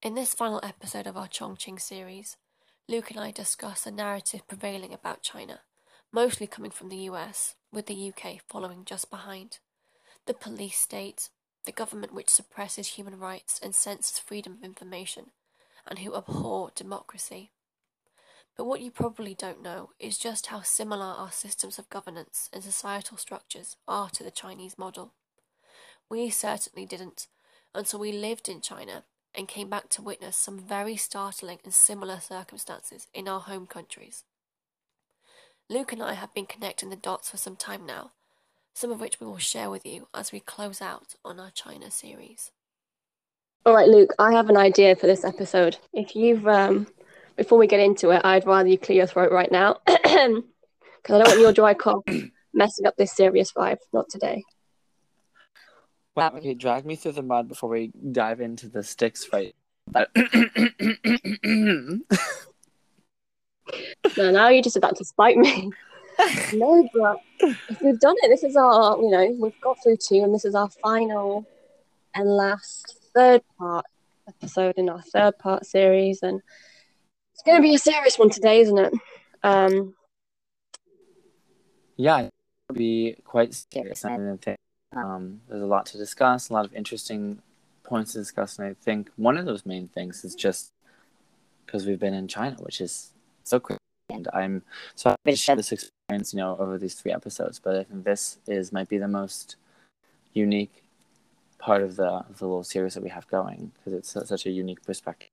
In this final episode of our Chongqing series, Luke and I discuss the narrative prevailing about China, mostly coming from the US, with the UK following just behind. The police state, the government which suppresses human rights and censors freedom of information, and who abhor democracy. But what you probably don't know is just how similar our systems of governance and societal structures are to the Chinese model. We certainly didn't until we lived in China and came back to witness some very startling and similar circumstances in our home countries. Luke and I have been connecting the dots for some time now, some of which we will share with you as we close out on our China series. All right, Luke, I have an idea for this episode. If you've um, before we get into it, I'd rather you clear your throat right now because I don't want your dry cough messing up this serious vibe. Not today. Wow, okay, drag me through the mud before we dive into the sticks fight. no, now you're just about to spite me. no, but if we've done it, this is our, you know, we've got through two, and this is our final and last third part episode in our third part series. And it's going to be a serious one today, isn't it? Um, yeah, it'll be quite serious. I think um, there's a lot to discuss, a lot of interesting points to discuss, and I think one of those main things is just because we've been in China, which is so crazy. And I'm so I share this experience, you know, over these three episodes. But I think this is might be the most unique part of the of the little series that we have going because it's such a unique perspective.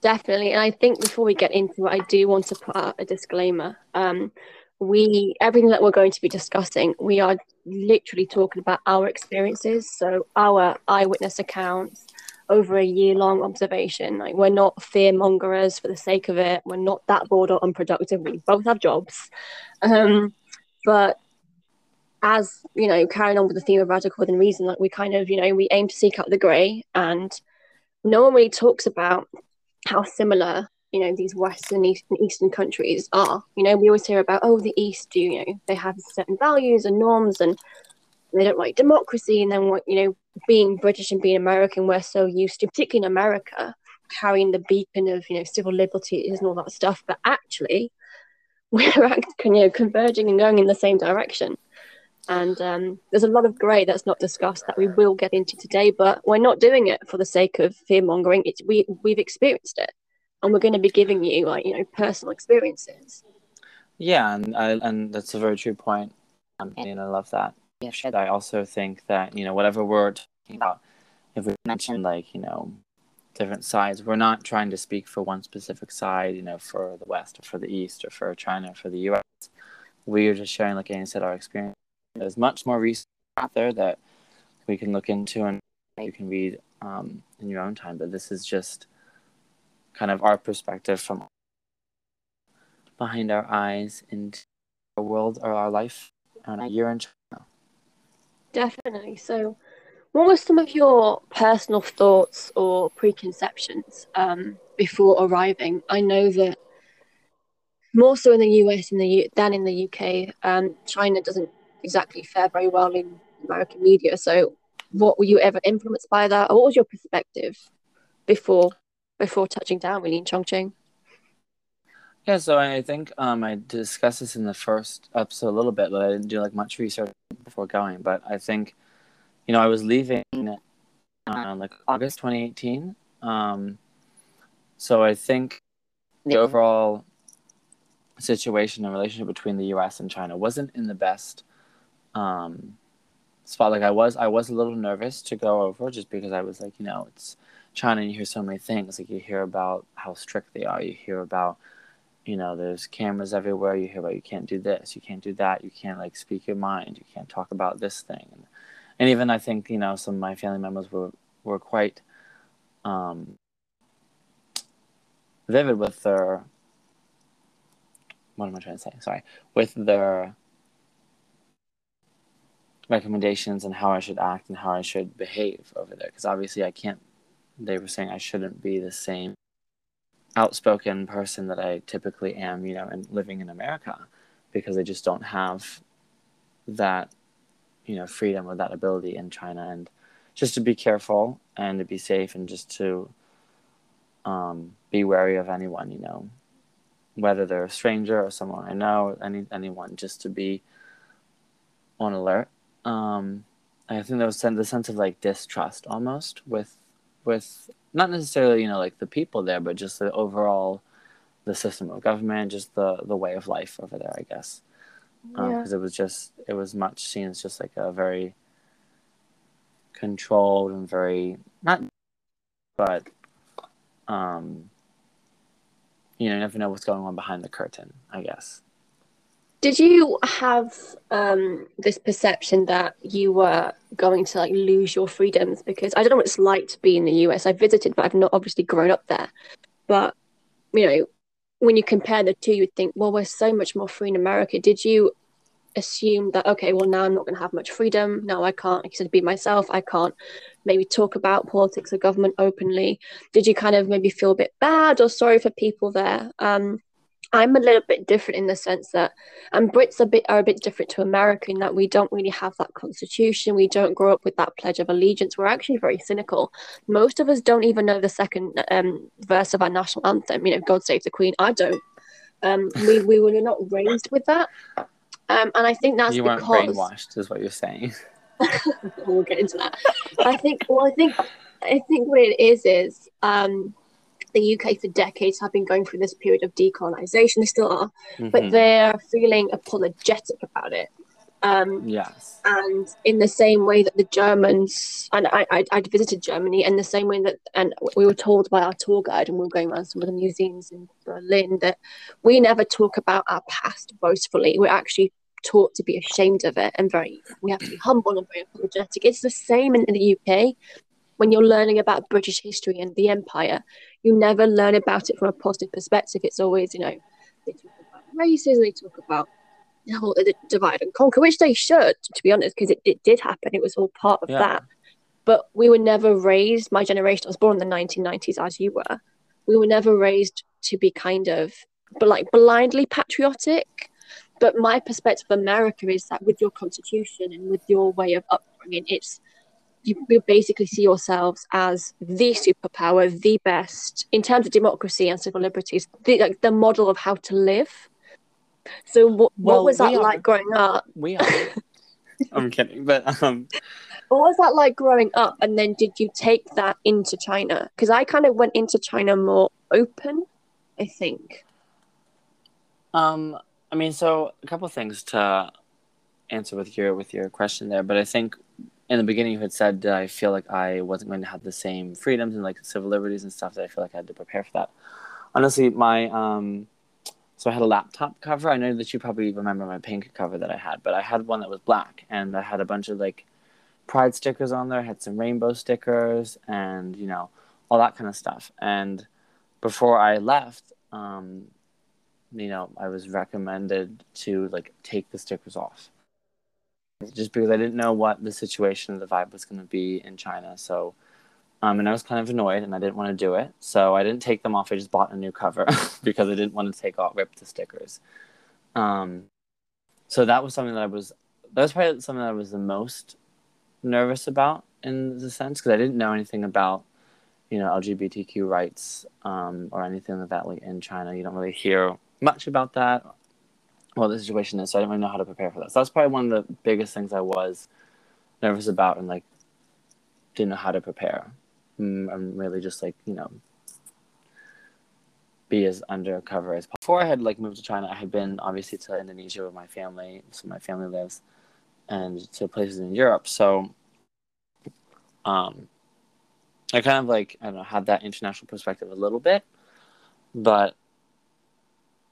Definitely. And I think before we get into it, I do want to put out a disclaimer. Um, we everything that we're going to be discussing, we are literally talking about our experiences. So our eyewitness accounts over a year long observation. Like we're not fear mongerers for the sake of it. We're not that bored or unproductive. We both have jobs. Um, but as you know, carrying on with the theme of radical within reason, like we kind of, you know, we aim to seek out the grey and no one really talks about how similar you know these western eastern, eastern countries are. You know we always hear about oh the east do you know they have certain values and norms and they don't like democracy. And then what you know being british and being american we're so used to particularly in america carrying the beacon of you know civil liberties and all that stuff. But actually we're you know converging and going in the same direction. And um, there's a lot of grey that's not discussed that we will get into today, but we're not doing it for the sake of fear mongering. It's we we've experienced it, and we're going to be giving you like you know personal experiences. Yeah, and I, and that's a very true point, um, and I love that. Yeah, I also think that you know whatever we're talking about, if we mention like you know different sides, we're not trying to speak for one specific side, you know, for the West or for the East or for China or for the U.S. We are just sharing, like i said, our experience there's much more research out there that we can look into and you can read um, in your own time. But this is just kind of our perspective from behind our eyes into our world or our life on a year in China. Definitely. So, what were some of your personal thoughts or preconceptions um, before arriving? I know that more so in the US in the U- than in the UK, um, China doesn't exactly fare very well in American media. So, what were you ever influenced by that, or what was your perspective before before touching down really in Chongqing? Yeah, so I think um, I discussed this in the first episode a little bit, but I didn't do like much research before going. But I think, you know, I was leaving uh, like August 2018. Um, so I think the overall situation and relationship between the U.S. and China wasn't in the best um, spot. Like I was, I was a little nervous to go over just because I was like, you know, it's China. You hear so many things. Like you hear about how strict they are. You hear about, you know, there's cameras everywhere. You hear about you can't do this, you can't do that, you can't like speak your mind, you can't talk about this thing. And, and even I think you know some of my family members were were quite um, vivid with their what am I trying to say? Sorry, with their recommendations and how I should act and how I should behave over there. Because obviously, I can't. They were saying I shouldn't be the same outspoken person that I typically am, you know, and living in America, because I just don't have that, you know, freedom or that ability in China. And just to be careful and to be safe and just to um, be wary of anyone, you know, whether they're a stranger or someone I know, any anyone, just to be on alert. Um, I think there was the sense of like distrust almost with with not necessarily you know like the people there, but just the overall the system of government, just the the way of life over there, I guess. Because um, it was just it was much seen as just like a very controlled and very not, but um, you know, you never know what's going on behind the curtain. I guess. Did you have um, this perception that you were going to like lose your freedoms? Because I don't know what it's like to be in the US. I've visited, but I've not obviously grown up there. But you know, when you compare the two, you would think, well, we're so much more free in America. Did you assume that okay, well now I'm not going to have much freedom. Now I can't, like I said, be myself. I can't maybe talk about politics or government openly. Did you kind of maybe feel a bit bad or sorry for people there? Um, I'm a little bit different in the sense that, and Brits a bit are a bit different to America in that we don't really have that constitution. We don't grow up with that pledge of allegiance. We're actually very cynical. Most of us don't even know the second um, verse of our national anthem. You know, God save the Queen. I don't. Um, we we were not raised with that, um, and I think that's you weren't brainwashed, is what you're saying. we'll get into that. I think. Well, I think. I think what it is is. Um, the UK for decades have been going through this period of decolonisation. They still are, mm-hmm. but they're feeling apologetic about it. Um, yes. And in the same way that the Germans, and I, I, I visited Germany, and the same way that, and we were told by our tour guide, and we were going around some of the museums in Berlin, that we never talk about our past boastfully. We're actually taught to be ashamed of it and very, we have to be humble and very apologetic. It's the same in, in the UK when you're learning about British history and the empire you never learn about it from a positive perspective. It's always, you know, they talk about racism, they talk about the whole the divide and conquer, which they should, to be honest, because it, it did happen. It was all part of yeah. that. But we were never raised, my generation, I was born in the 1990s, as you were. We were never raised to be kind of, but like blindly patriotic. But my perspective of America is that with your constitution and with your way of upbringing, it's you, you basically see yourselves as the superpower, the best in terms of democracy and civil liberties, the, like, the model of how to live. So, what, well, what was that like growing up? We are. I'm kidding, but um, what was that like growing up? And then did you take that into China? Because I kind of went into China more open, I think. Um, I mean, so a couple things to answer with your with your question there, but I think in the beginning you had said I feel like I wasn't going to have the same freedoms and like civil liberties and stuff that I feel like I had to prepare for that. Honestly, my um, so I had a laptop cover. I know that you probably remember my pink cover that I had, but I had one that was black, and I had a bunch of like pride stickers on there. I had some rainbow stickers, and you know all that kind of stuff. And before I left, um, you know, I was recommended to like take the stickers off just because I didn't know what the situation the vibe was going to be in China. So, um, and I was kind of annoyed and I didn't want to do it. So I didn't take them off. I just bought a new cover because I didn't want to take off, rip the stickers. Um, so that was something that I was, that was probably something that I was the most nervous about in the sense because I didn't know anything about, you know, LGBTQ rights um, or anything like that like in China. You don't really hear much about that what the situation is, so I didn't really know how to prepare for that. So that's probably one of the biggest things I was nervous about and like didn't know how to prepare. Mm, I'm really just like you know be as undercover as possible. Before I had like moved to China, I had been obviously to Indonesia where my family, so my family lives, and to places in Europe. So, um, I kind of like I don't know had that international perspective a little bit, but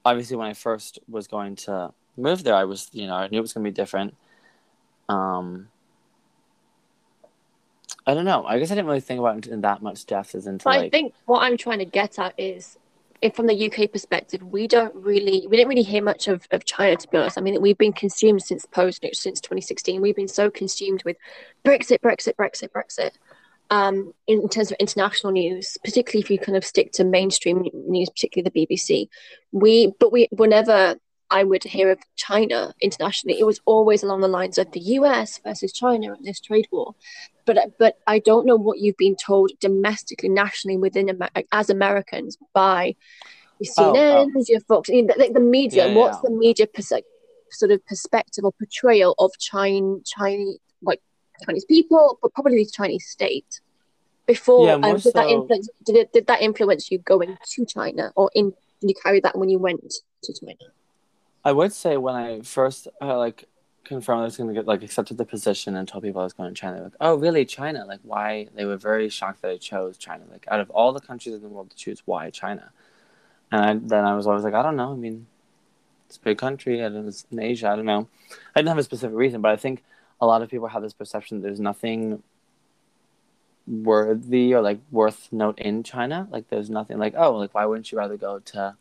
obviously when I first was going to move there, I was you know I knew it was going to be different. Um, I don't know. I guess I didn't really think about it in that much depth as into. I think what I'm trying to get at is, if from the UK perspective, we don't really, we didn't really hear much of, of China. To be honest, I mean, we've been consumed since post since 2016. We've been so consumed with Brexit, Brexit, Brexit, Brexit um, in terms of international news, particularly if you kind of stick to mainstream news, particularly the BBC. We, but we were never I would hear of China internationally, it was always along the lines of the US versus China in this trade war. But but I don't know what you've been told domestically, nationally within Amer- as Americans by your CNNs, oh, oh. your Fox, you know, the, the media. Yeah, what's yeah. the media pers- sort of perspective or portrayal of China, Chinese like Chinese people, but probably the Chinese state? Before yeah, um, did so... that influence did, it, did that influence you going to China or in did you carry that when you went to China? I would say when I first uh, like confirmed I was going to get like accepted the position and told people I was going to China, like, oh really China? Like why? They were very shocked that I chose China. Like out of all the countries in the world to choose, why China? And I, then I was always like, I don't know. I mean, it's a big country. I don't. it's in Asia. I don't know. I didn't have a specific reason, but I think a lot of people have this perception there's nothing worthy or like worth note in China. Like there's nothing like oh like why wouldn't you rather go to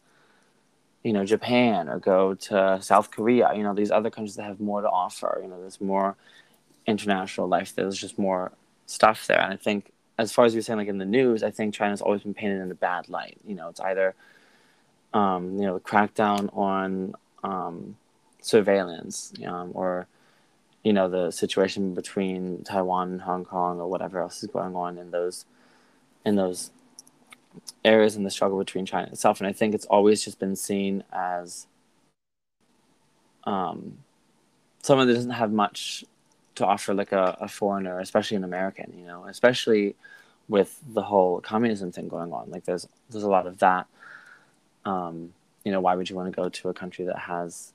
you know Japan or go to South Korea? You know these other countries that have more to offer. You know there's more international life. There's just more stuff there. And I think as far as you're saying like in the news, I think China's always been painted in a bad light. You know it's either um, you know the crackdown on um, surveillance um, or you know the situation between Taiwan and Hong Kong or whatever else is going on in those in those areas in the struggle between China itself, and I think it's always just been seen as um, someone that doesn't have much to offer, like a, a foreigner, especially an American, you know, especially with the whole communism thing going on. Like there's there's a lot of that. Um, you know, why would you want to go to a country that has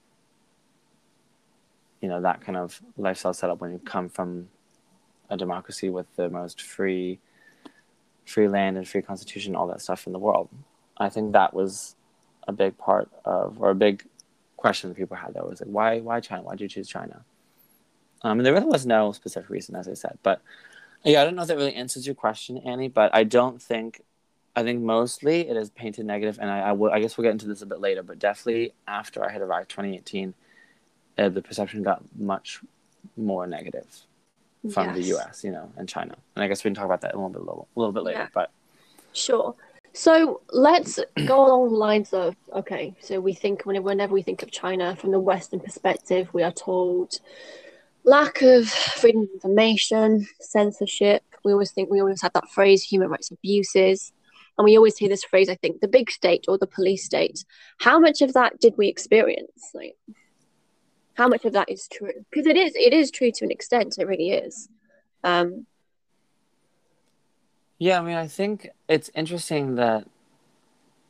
you know that kind of lifestyle setup when you come from a democracy with the most free free land and free constitution all that stuff in the world. I think that was a big part of or a big question that people had that was like why why china? Why did you choose china? Um, and there really was no specific reason as i said but yeah i don't know if that really answers your question annie but i don't think i think mostly it is painted negative and i I, will, I guess we'll get into this a bit later but definitely after i had arrived 2018 uh, the perception got much more negative from yes. the U.S. You know, and China. And I guess we can talk about that a little bit, a little, a little bit later. Yeah. But sure. So let's go along the lines of okay. So we think whenever we think of China from the Western perspective, we are told lack of freedom of information, censorship. We always think we always have that phrase human rights abuses. And we always hear this phrase, I think, the big state or the police state. How much of that did we experience? Like, how much of that is true because it is it is true to an extent it really is um yeah i mean i think it's interesting that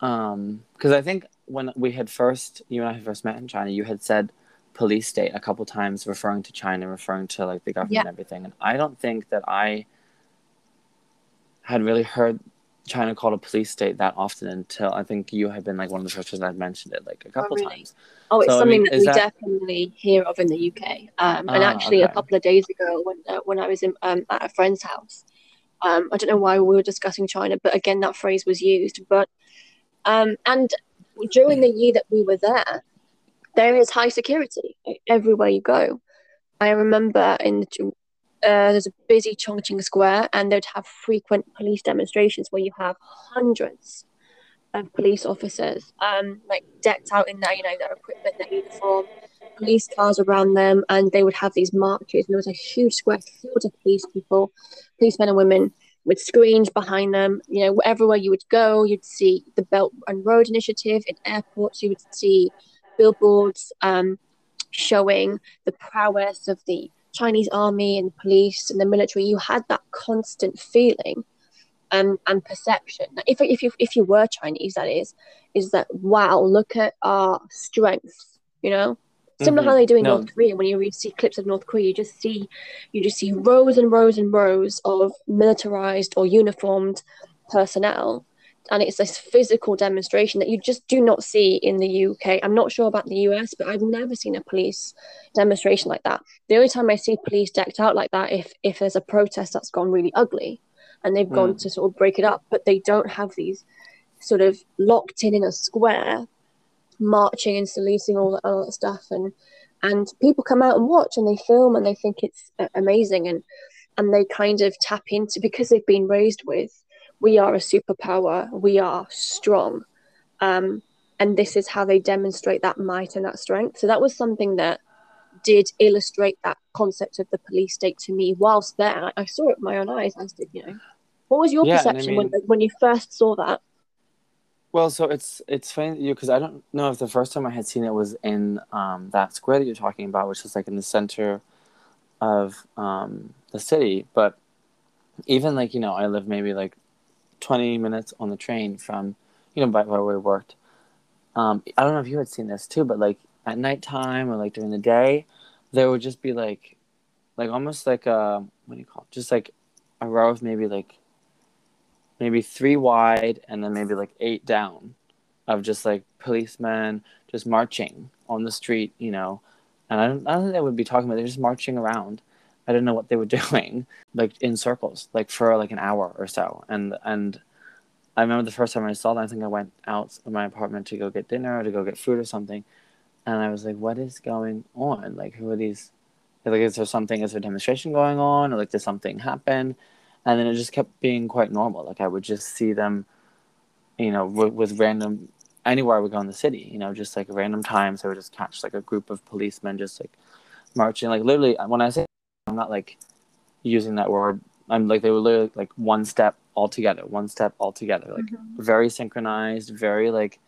um because i think when we had first you and i had first met in china you had said police state a couple times referring to china referring to like the government yeah. and everything and i don't think that i had really heard China called a police state that often until I think you have been like one of the first that I've mentioned it like a couple oh, really? times. Oh, it's so, something I mean, that we that... definitely hear of in the UK. Um, and ah, actually, okay. a couple of days ago, when uh, when I was in, um, at a friend's house, um, I don't know why we were discussing China, but again, that phrase was used. But um, and during the year that we were there, there is high security everywhere you go. I remember in the uh, there's a busy Chongqing Square, and they'd have frequent police demonstrations where you have hundreds of police officers, um, like decked out in their, you know, their equipment, their uniform, police cars around them, and they would have these marches. And there was a huge square filled of police people, policemen and women, with screens behind them. You know, everywhere you would go, you'd see the Belt and Road Initiative. In airports, you would see billboards um, showing the prowess of the Chinese army and police and the military, you had that constant feeling um, and perception. If, if, you, if you were Chinese, that is, is that, wow, look at our strength, you know? Similar mm-hmm. how they do in no. North Korea. When you see clips of North Korea, you just see you just see rows and rows and rows of militarized or uniformed personnel and it's this physical demonstration that you just do not see in the UK. I'm not sure about the US, but I've never seen a police demonstration like that. The only time I see police decked out like that if if there's a protest that's gone really ugly and they've mm. gone to sort of break it up, but they don't have these sort of locked in in a square marching and saluting all that, all that stuff and and people come out and watch and they film and they think it's amazing and and they kind of tap into because they've been raised with we are a superpower, we are strong. Um, and this is how they demonstrate that might and that strength. So that was something that did illustrate that concept of the police state to me whilst there. I, I saw it with my own eyes, as did you know. What was your Yeah, and I perception mean- when when you first saw that? Well, so it's it's funny you because I don't know if the first time I had seen it was in um, that square that you're talking about, which is like in the center of um, the city. But even like you know, I live maybe like twenty minutes on the train from you know by where we worked. Um, I don't know if you had seen this too, but like at nighttime or like during the day, there would just be like, like almost like a what do you call it? Just like a row of maybe like maybe three wide and then maybe like eight down of just like policemen just marching on the street, you know. And I don't, I don't think they would be talking about. They're just marching around. I didn't know what they were doing, like in circles, like for like an hour or so. And and I remember the first time I saw them. I think I went out of my apartment to go get dinner or to go get food or something, and I was like, "What is going on? Like, who are these? Like, is there something? Is there a demonstration going on? Or like, did something happen?" and then it just kept being quite normal. Like I would just see them, you know, with, with random anywhere I would go in the city, you know, just like random times I would just catch like a group of policemen just like marching. Like literally, when I say I'm not like using that word, I'm like they were literally like one step all together, one step all together, like mm-hmm. very synchronized, very like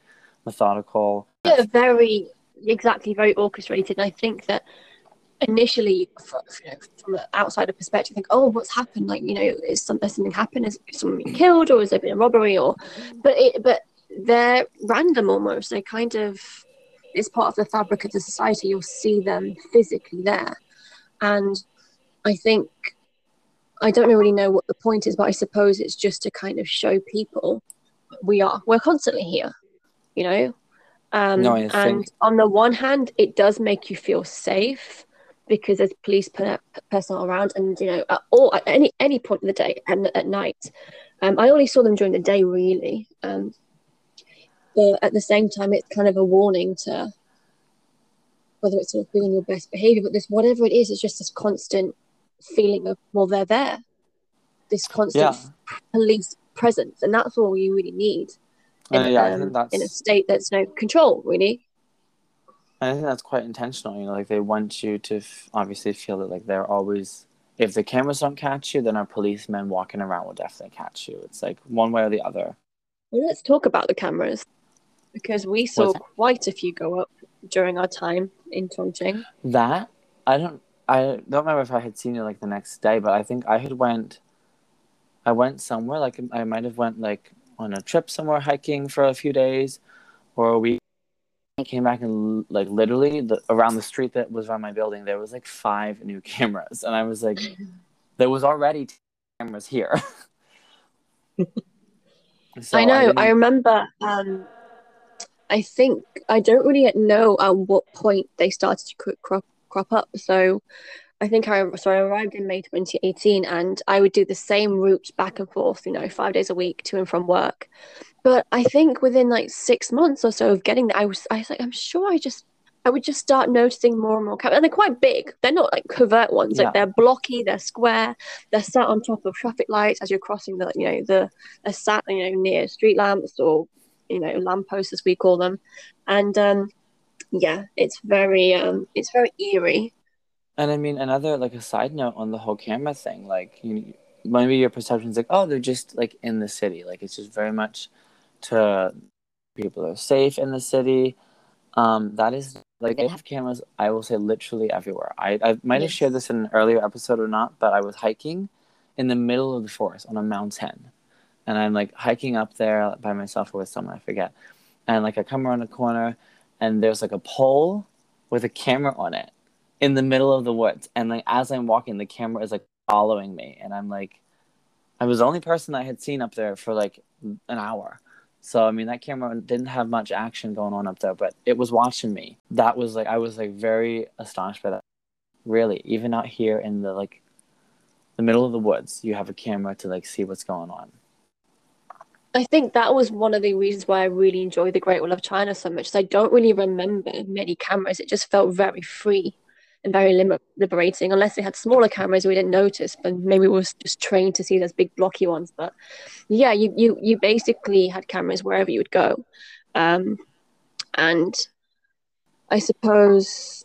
methodical. Yeah, very exactly, very orchestrated. And I think that initially, from, you know, from an outsider perspective, think, oh, what's happened? Like, you know, is some, has something happened? Is someone been killed, or has there been a robbery? Or, but it, but they're random almost. They kind of it's part of the fabric of the society. You'll see them physically there, and I think I don't really know what the point is, but I suppose it's just to kind of show people we are we're constantly here, you know. Um, No, and think- on the one hand, it does make you feel safe because there's police per- personnel around, and you know, at all at any any point of the day and at night. Um, I only saw them during the day, really. Um, but at the same time, it's kind of a warning to whether it's sort of being on your best behavior, but this whatever it is, it's just this constant feeling of well, they're there. This constant Yeah. police presence, and that's all you really need in, Uh, yeah, um, in a state that's no control, really. And I think that's quite intentional. You know, like they want you to f- obviously feel that like they're always. If the cameras don't catch you, then our policemen walking around will definitely catch you. It's like one way or the other. Well, let's talk about the cameras because we saw quite a few go up during our time in Chongqing. That I don't. I don't remember if I had seen it like the next day, but I think I had went. I went somewhere like I might have went like on a trip somewhere hiking for a few days, or a week. I came back and like literally the, around the street that was around my building, there was like five new cameras, and I was like, there was already cameras here. So I know. I, didn't- remember. Um, I think I don't really know at what point they started to cro- crop crop up. So I think I so I arrived in May 2018, and I would do the same route back and forth, you know, five days a week to and from work. But I think within like six months or so of getting there, I was I was like, I'm sure I just I would just start noticing more and more cameras, and they're quite big. They're not like covert ones. Yeah. Like they're blocky, they're square, they're sat on top of traffic lights as you're crossing the you know the are sat you know near street lamps or you know lampposts as we call them and um yeah it's very um it's very eerie And I mean, another like a side note on the whole camera thing, like you, maybe your perception is like, oh, they're just like in the city, like it's just very much to people are safe in the city. Um, that is like they have cameras. I will say literally everywhere. I I might have Yes. shared this in an earlier episode or not, but I was hiking in the middle of the forest on a mountain, and I'm like hiking up there by myself or with someone I forget, and like I come around a corner, and there's like a pole with a camera on it in the middle of the woods. And like as i'm walking the camera is like following me. And i'm like i was the only person i had seen up there for like an hour. So i mean that camera didn't have much action going on up there but it was watching me. That was like i was like very astonished by that. Really even out here in the like the middle of the woods you have a camera to like see what's going on i think that was one of the reasons why i really enjoyed the great wall of china so much i don't really remember many cameras. It just felt very free and very liberating unless they had smaller cameras we didn't notice but maybe we were just trained to see those big blocky ones. But yeah you you, you basically had cameras wherever you would go. Um And I suppose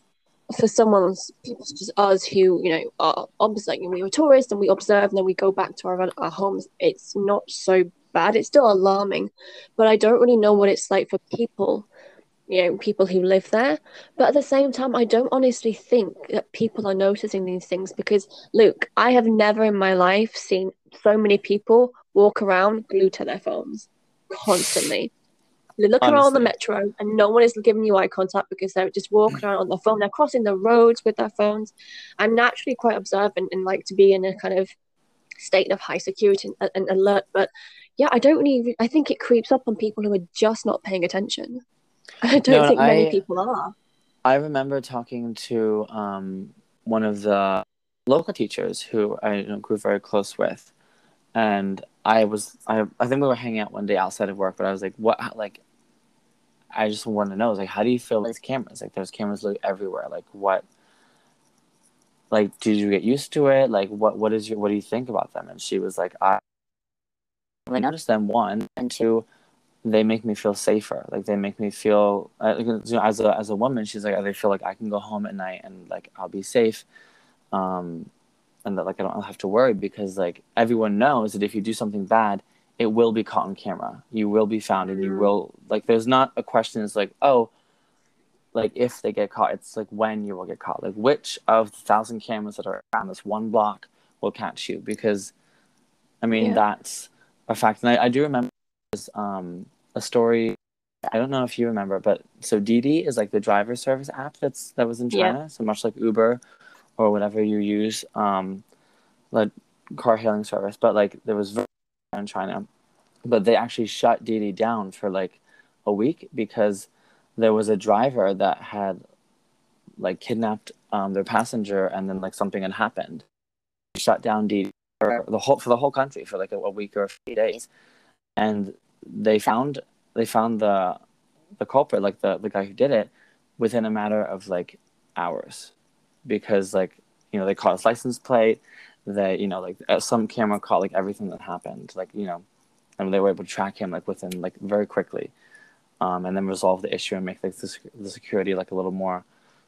for someone, people such as us who, you know, are obviously, we were tourists and we observe and then we go back to our, our homes, it's not so bad. It's still alarming, but I don't really know what it's like for people, you know, people who live there. But at the same time, I don't honestly think that people are noticing these things because, Luke, I have never in my life seen so many people walk around glued to their phones constantly. They look Honestly. around the metro and no one is giving you eye contact because they're just walking around on their phone. They're crossing the roads with their phones. I'm naturally quite observant and like to be in a kind of state of high security and, and alert. But yeah, I don't really, I think it creeps up on people who are just not paying attention. I don't no, think many people are. I remember talking to um, one of the local teachers who I grew very close with, and I was I I think we were hanging out one day outside of work, but I was like, what like I just want to know, like, how do you feel these cameras? Like, there's cameras like everywhere. Like, what? Like, did you get used to it? Like, what? What is your? What do you think about them? And she was like, I. I noticed them one and two. They make me feel safer. Like they make me feel uh, you know, as a as a woman. She's like, I feel like I can go home at night and like I'll be safe, um, and that like I don't have to worry because like everyone knows that if you do something bad, it will be caught on camera. You will be found, and you mm-hmm. will like. There's not a question. It's like, oh, like if they get caught, it's like when you will get caught. Like which of the thousand cameras that are around this one block will catch you? Because, I mean, yeah. that's a fact. And I, I do remember um, a story. I don't know if you remember, but so Didi is like the driver service app that's that was in China. Yeah. So much like Uber or whatever you use, um, like car hailing service. But like there was in China, but they actually shut Didi down for like a week because there was a driver that had like kidnapped um, their passenger and then like something had happened. shut down Didi for the whole for the whole country for like a, a week or a few days, and they found they found the the culprit, like the the guy who did it, within a matter of like hours, because like you know they caught his license plate they you know like uh, some camera caught like everything that happened like you know and they were able to track him like within like very quickly um, and then resolve the issue and make like the, the security like a little more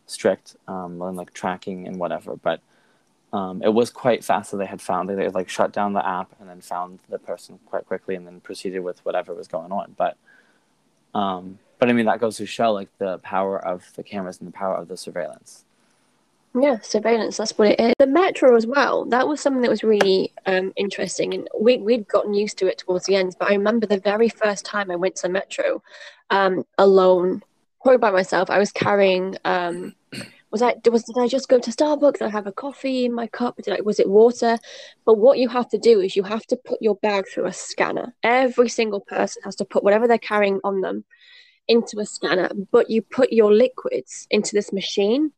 strict um, and like tracking and whatever. But um, it was quite fast that they had found they, they like shut down the app and then found the person quite quickly and then proceeded with whatever was going on but um, but i mean that goes to show like the power of the cameras and the power of the surveillance yeah, surveillance, that's what it is. The metro as well, that was something that was really um, interesting. And we, we'd gotten used to it towards the end. But I remember the very first time I went to the metro um, alone, probably by myself, I was carrying. Um, was I was did I just go to Starbucks? I have a coffee in my cup? Did I, was it water? But what you have to do is you have to put your bag through a scanner. Every single person has to put whatever they're carrying on them into a scanner. But you put your liquids into this machine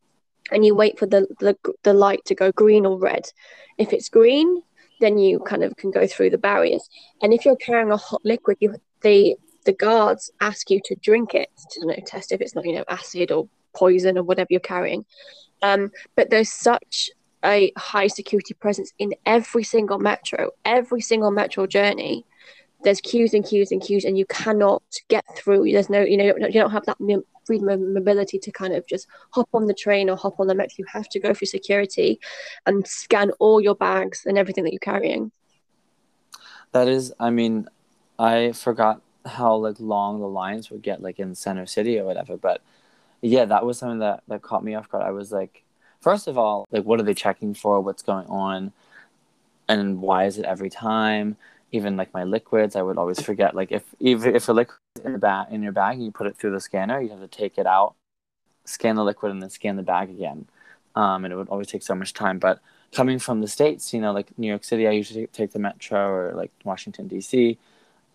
and you wait for the, the the light to go green or red. If it's green, then you kind of can go through the barriers. And if you're carrying a hot liquid, you the the guards ask you to drink it to you know, test if it's not you know acid or poison or whatever you're carrying. Um, but there's such a high security presence in every single metro, every single metro journey. There's queues and queues and queues, and you cannot get through. There's no, you know, you don't have that freedom of mobility to kind of just hop on the train or hop on the metro. You have to go through security and scan all your bags and everything that you're carrying. That is, I mean, I forgot how like long the lines would get like in center city or whatever, but yeah, that was something that that caught me off guard. I was like, first of all, like what are they checking for? What's going on? And why is it every time? even like my liquids, I would always forget. Like if even if a liquid in the bag in your bag, you put it through the scanner, you have to take it out, scan the liquid, and then scan the bag again. Um, and it would always take so much time. But coming from the states, you know, like New York City, I usually take the metro or like Washington D.C.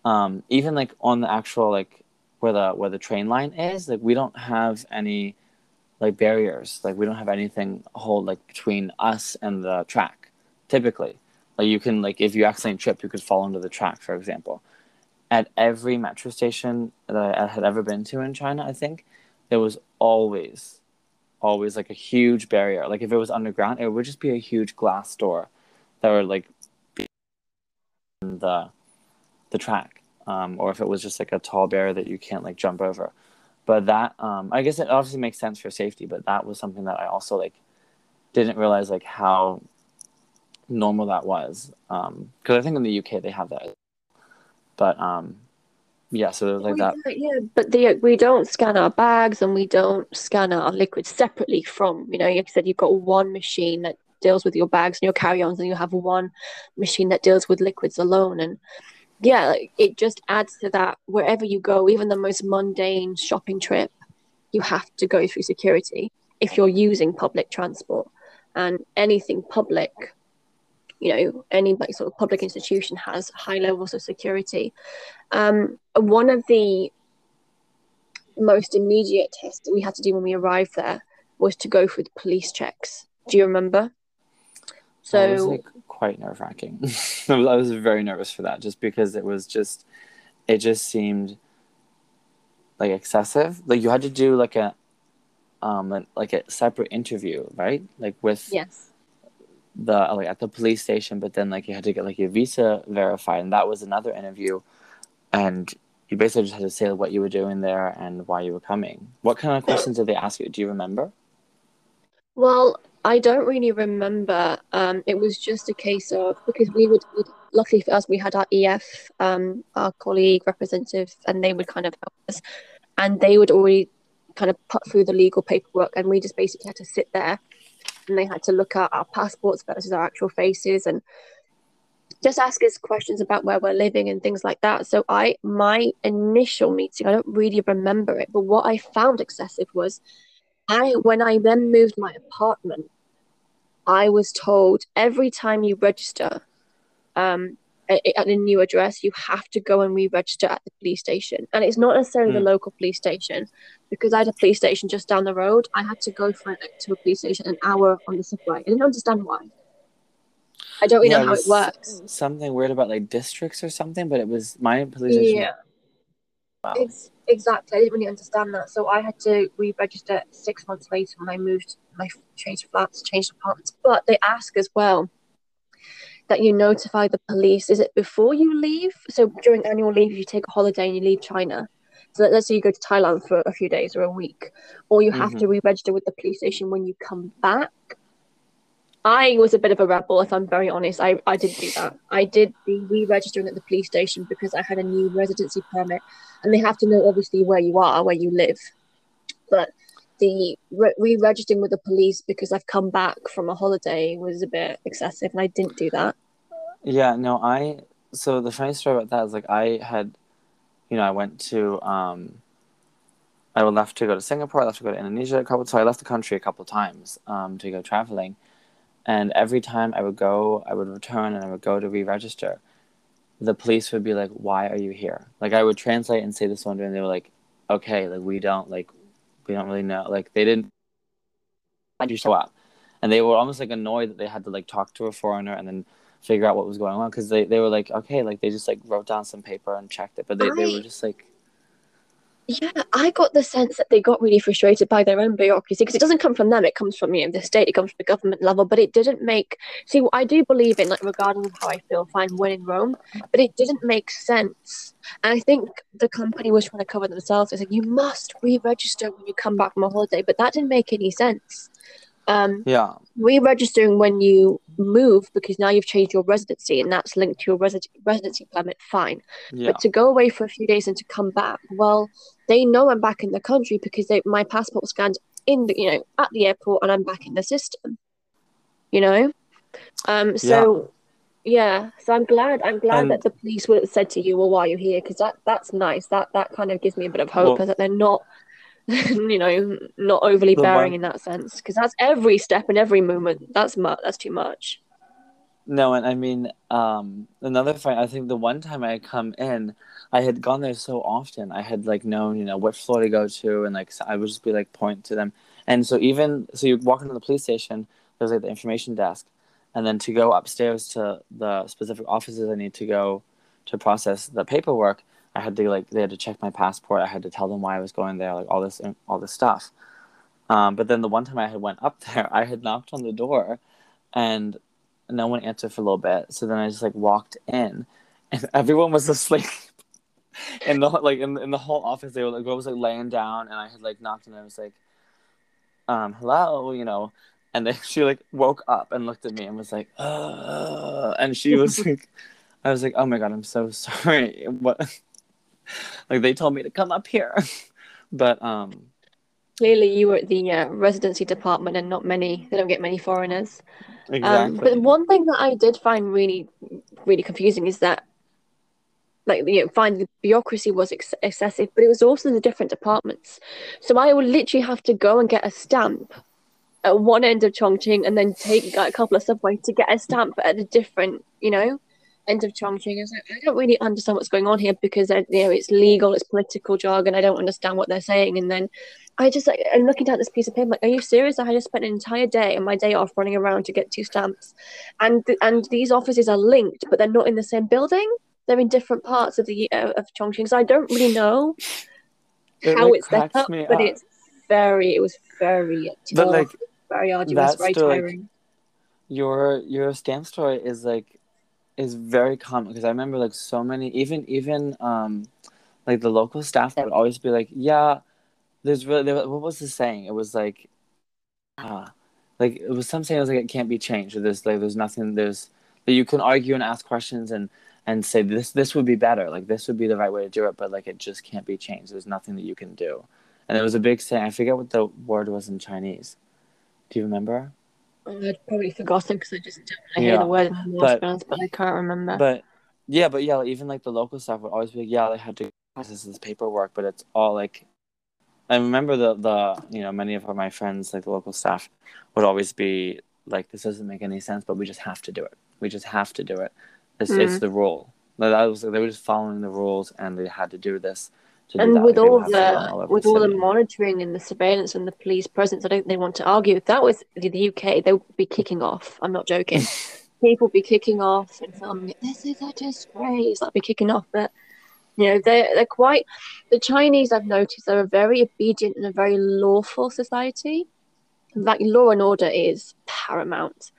Um, even like on the actual like where the where the train line is, like we don't have any like barriers. Like we don't have anything hold like between us and the track typically. Like you can like if you accidentally trip, you could fall into the track, for example. At every metro station that I had ever been to in China, I think there was always, always like a huge barrier. Like if it was underground, it would just be a huge glass door that would like be the the track. Um, or if it was just like a tall barrier that you can't like jump over. but that um, I guess it obviously makes sense for safety, but that was something that I also like didn't realize like how normal that was. Because um, I think in the UK they have that, but um, yeah, so like that. Yeah, but the, we don't scan our bags and we don't scan our liquids separately from you know. Like you said, you've got one machine that deals with your bags and your carry-ons, and you have one machine that deals with liquids alone, and yeah, it just adds to that. Wherever you go, even the most mundane shopping trip, you have to go through security if you're using public transport and anything public. You know, any like sort of public institution has high levels of security. Um, one of the most immediate tests that we had to do when we arrived there was to go through the police checks. Do you remember? So like quite nerve wracking. I was very nervous for that just because it was just, it just seemed like excessive. Like you had to do like a, um, like a separate interview, right? Like with yes, the like at the police station, but then like you had to get like your visa verified, and that was another interview, and you basically just had to say what you were doing there and why you were coming. What kind of questions did they ask you? Do you remember? Well, I don't really remember. Um, it was just a case of because we would, luckily for us, we had our EF, um, our colleague representative, and they would kind of help us, and they would already kind of put through the legal paperwork, and we just basically had to sit there, and they had to look at our passports versus our actual faces, and just ask us questions about where we're living and things like that. So I, my initial meeting, I don't really remember it, but what I found excessive was I when I then moved my apartment, I was told every time you register um, at, at a new address, you have to go and re-register at the police station, and it's not necessarily mm. the hmm. local police station because I had a police station just down the road. I had to go for to a police station an hour on the subway. I didn't understand why. I don't really yeah, know how it works. Something weird about like districts or something, but it was my police station. Yeah. Wow. It's exactly. I didn't really understand that, so I had to re-register six months later when I moved, my changed flats, changed apartments. But they ask as well that you notify the police. Is it before you leave? So during annual leave, you take a holiday and you leave China. So let's say you go to Thailand for a few days or a week, or you have mm-hmm. to re-register with the police station when you come back. I was a bit of a rebel, if I'm very honest. I, I did do that. I did the re-registering at the police station because I had a new residency permit, and they have to know obviously where you are, where you live. But the re-registering with the police because I've come back from a holiday was a bit excessive, and I didn't do that. Yeah, no, I. So the funny story about that is like I had, you know, I went to um. I left to go to Singapore. I left to go to Indonesia a couple. So I left the country a couple of times um, to go traveling and every time I would go, I would return and I would go to re register. The police would be like, Why are you here? Like, I would translate and say this one, and they were like, Okay, like, we don't, like, we don't really know. Like, they didn't, why'd you show up? And they were almost like annoyed that they had to, like, talk to a foreigner and then figure out what was going on because they, they were like, Okay, like, they just, like, wrote down some paper and checked it. But they, they were just like, yeah, I got the sense that they got really frustrated by their own bureaucracy because it doesn't come from them; it comes from you know the state, it comes from the government level. But it didn't make. See, I do believe in like regardless of how I feel, fine, when in Rome, but it didn't make sense. And I think the company was trying to cover themselves. It's like you must re-register when you come back from a holiday, but that didn't make any sense. Um, yeah. Re-registering when you move because now you've changed your residency and that's linked to your resi- residency permit. Fine. Yeah. But to go away for a few days and to come back, well, they know I'm back in the country because they, my passport scanned in the you know at the airport and I'm back in the system. You know. Um. So. Yeah. yeah so I'm glad. I'm glad that the police would have said to you, "Well, why are you here?" Because that that's nice. That that kind of gives me a bit of hope well, that they're not you know, not overly bearing one... in that sense, because that's every step and every movement. That's much. That's too much. No, and I mean, um, another thing. I think the one time I come in, I had gone there so often. I had like known, you know, what floor to go to, and like I would just be like point to them. And so even so, you walk into the police station. There's like the information desk, and then to go upstairs to the specific offices I need to go to process the paperwork. I had to like they had to check my passport. I had to tell them why I was going there, like all this all this stuff. Um, but then the one time I had went up there, I had knocked on the door, and no one answered for a little bit. So then I just like walked in, and everyone was asleep. in the like in, in the whole office they were like I was like laying down and I had like knocked and I was like um hello you know. And then she like woke up and looked at me and was like uh, and she was like I was like oh my god I'm so sorry. What? Like they told me to come up here. But um Clearly, you were at the uh, residency department, and not many. They don't get many foreigners. Um, exactly but one thing that I did find really, really confusing is that, like, you know, find the bureaucracy was ex- excessive, but it was also the different departments. So I would literally have to go and get a stamp at one end of Chongqing, and then take like, a couple of subways to get a stamp at a different, you know, end of Chongqing. Like, I don't really understand what's going on here because uh, you know it's legal, it's political jargon. I don't understand what they're saying, and then I just like I'm looking down at this piece of paper, like, are you serious? I just spent an entire day and my day off running around to get two stamps, and th- and these offices are linked, but they're not in the same building. They're in different parts of the uh, of Chongqing, so I don't really know It, how it's set up, but up. it's very, it was very, But, like, very arduous, very still, like, tiring. your your stamp story is like is very common because I remember like so many even even um like the local staff would always be like yeah there's really there, what was the saying? It was like uh like it was some saying it was like it can't be changed or there's like there's nothing there's that you can argue and ask questions and and say this this would be better like this would be the right way to do it but like it just can't be changed there's nothing that you can do. And it was a big saying I forget what the word was in Chinese. Do you remember I'd probably forgotten because I just don't I hear the word but- honest, but I can't remember. But yeah, but yeah, even like the local staff would always be like, yeah, they had to process this paperwork, but it's all like. I remember the the you know many of my friends like the local staff would always be like, this doesn't make any sense, but we just have to do it. We just have to do it. It's it's Mm. the rule. Like, that was they were just following the rules, and they had to do this. And with all would have to run the with all the monitoring and the surveillance and the police presence, I don't think they want to argue. If that was the, UK, they would be kicking off. I'm not joking. People be kicking off and filming it. This is a disgrace. I'd be kicking off, but you know they're they're quite the Chinese. I've noticed they're a very obedient and a very lawful society. Like law and order is paramount.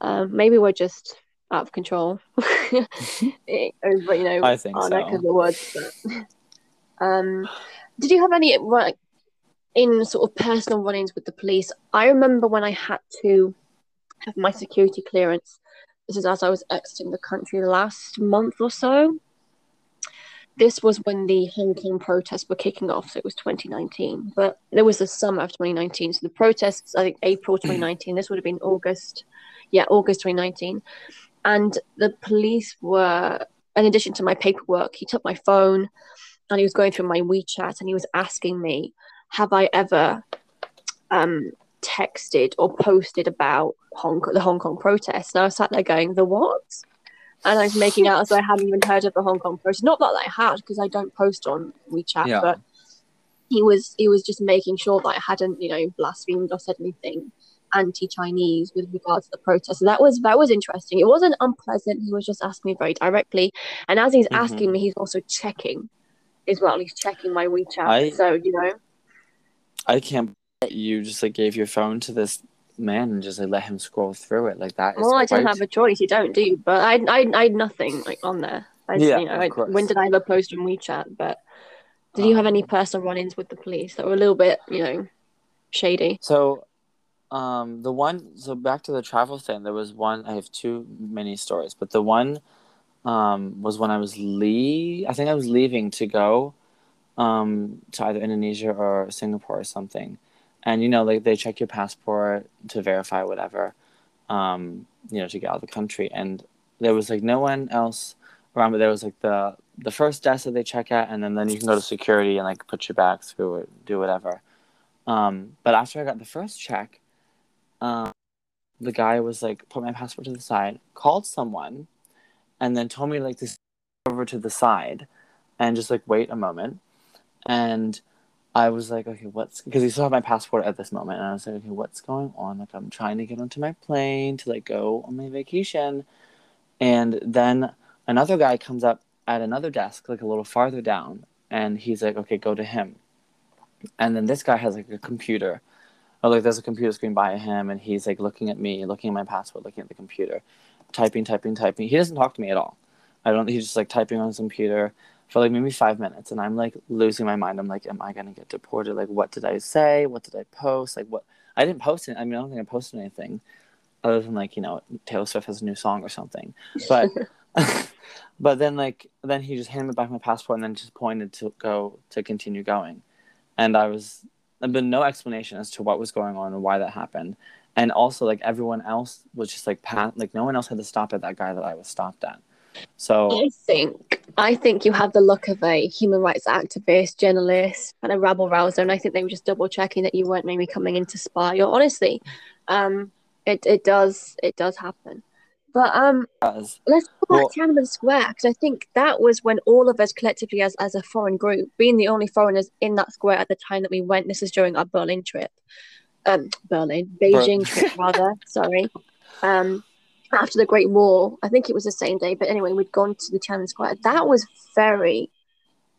Um, maybe we're just out of control over you know I think our neck so. of the woods. But, um, did you have any like in sort of personal run-ins with the police? I remember when I had to have my security clearance. This is as I was exiting the country last month or so. This was when the Hong Kong protests were kicking off, so it was 2019. But there was the summer of 2019, so the protests, I think April 2019. This would have been August, yeah, August 2019. And the police were, in addition to my paperwork, he took my phone and he was going through my WeChat and he was asking me, have I ever um, texted or posted about Hong Kong, the Hong Kong protests? And I was sat there going, the what? And I was making out as though I hadn't even heard of the Hong Kong protest. Not that I had, because I don't post on WeChat, Yeah. but he was he was just making sure that I hadn't, you know, blasphemed or said anything anti-Chinese with regards to the protest. So that was that was interesting. It wasn't unpleasant. He was just asking me very directly, and as he's Mhm. asking me, he's also checking as well. He's checking my WeChat. I- so you know, I can't. You just like gave your phone to this man and just like let him scroll through it. Like that is well, I don't have a choice. You don't, do? But I, I, I had nothing like on there. I, Yeah, you know, of I, course. when did I ever post on WeChat? But did you have any personal run-ins with the police that were a little bit, you know, shady? So, um, the one. So back to the travel thing. There was one. I have two mini stories, but the one, um, was when I was leave. I think I was leaving to go, um, to either Indonesia or Singapore or something, and you know, like they check your passport to verify whatever, um, you know, to get out of the country, and there was like no one else around, but there was like the the first desk that they check at, and then then you can go to security and like put your bags through it, do whatever. Um, but after I got the first check, um, the guy was like, put my passport to the side, called someone, and then told me like to over to the side and just like wait a moment. And I was like, okay, what's because he still had my passport at this moment, and I was like, okay, what's going on? Like, I'm trying to get onto my plane to like go on my vacation, and then another guy comes up at another desk, like a little farther down, and he's like, okay, go to him. And then this guy has like a computer. Oh, like there's a computer screen by him, and he's like looking at me, looking at my passport, looking at the computer, typing, typing, typing. He doesn't talk to me at all. I don't. He's just like typing on his computer. for like maybe five minutes and I'm like losing my mind. I'm like, am I gonna get deported? Like what did I say? What did I post? Like what I didn't post it. I mean I don't think I posted anything other than like, you know, Taylor Swift has a new song or something. But but then like then he just handed me back my passport and then just pointed to go to continue going. And I was there'd been no explanation as to what was going on and why that happened. And also like everyone else was just like pat like no one else had to stop at that guy that I was stopped at. So I think I think you have the look of a human rights activist, journalist, and a rabble rouser, and I think they were just double checking that you weren't maybe coming in to spy. Or honestly, um, it it does it does happen. But um, let's talk about Well- Tiananmen Square because I think that was when all of us collectively, as as a foreign group, being the only foreigners in that square at the time that we went. This is during our Berlin trip, um, Berlin, Beijing trip rather. Sorry, um, after the Great Wall. I think it was the same day, but anyway, we'd gone to the Tiananmen Square. That was very.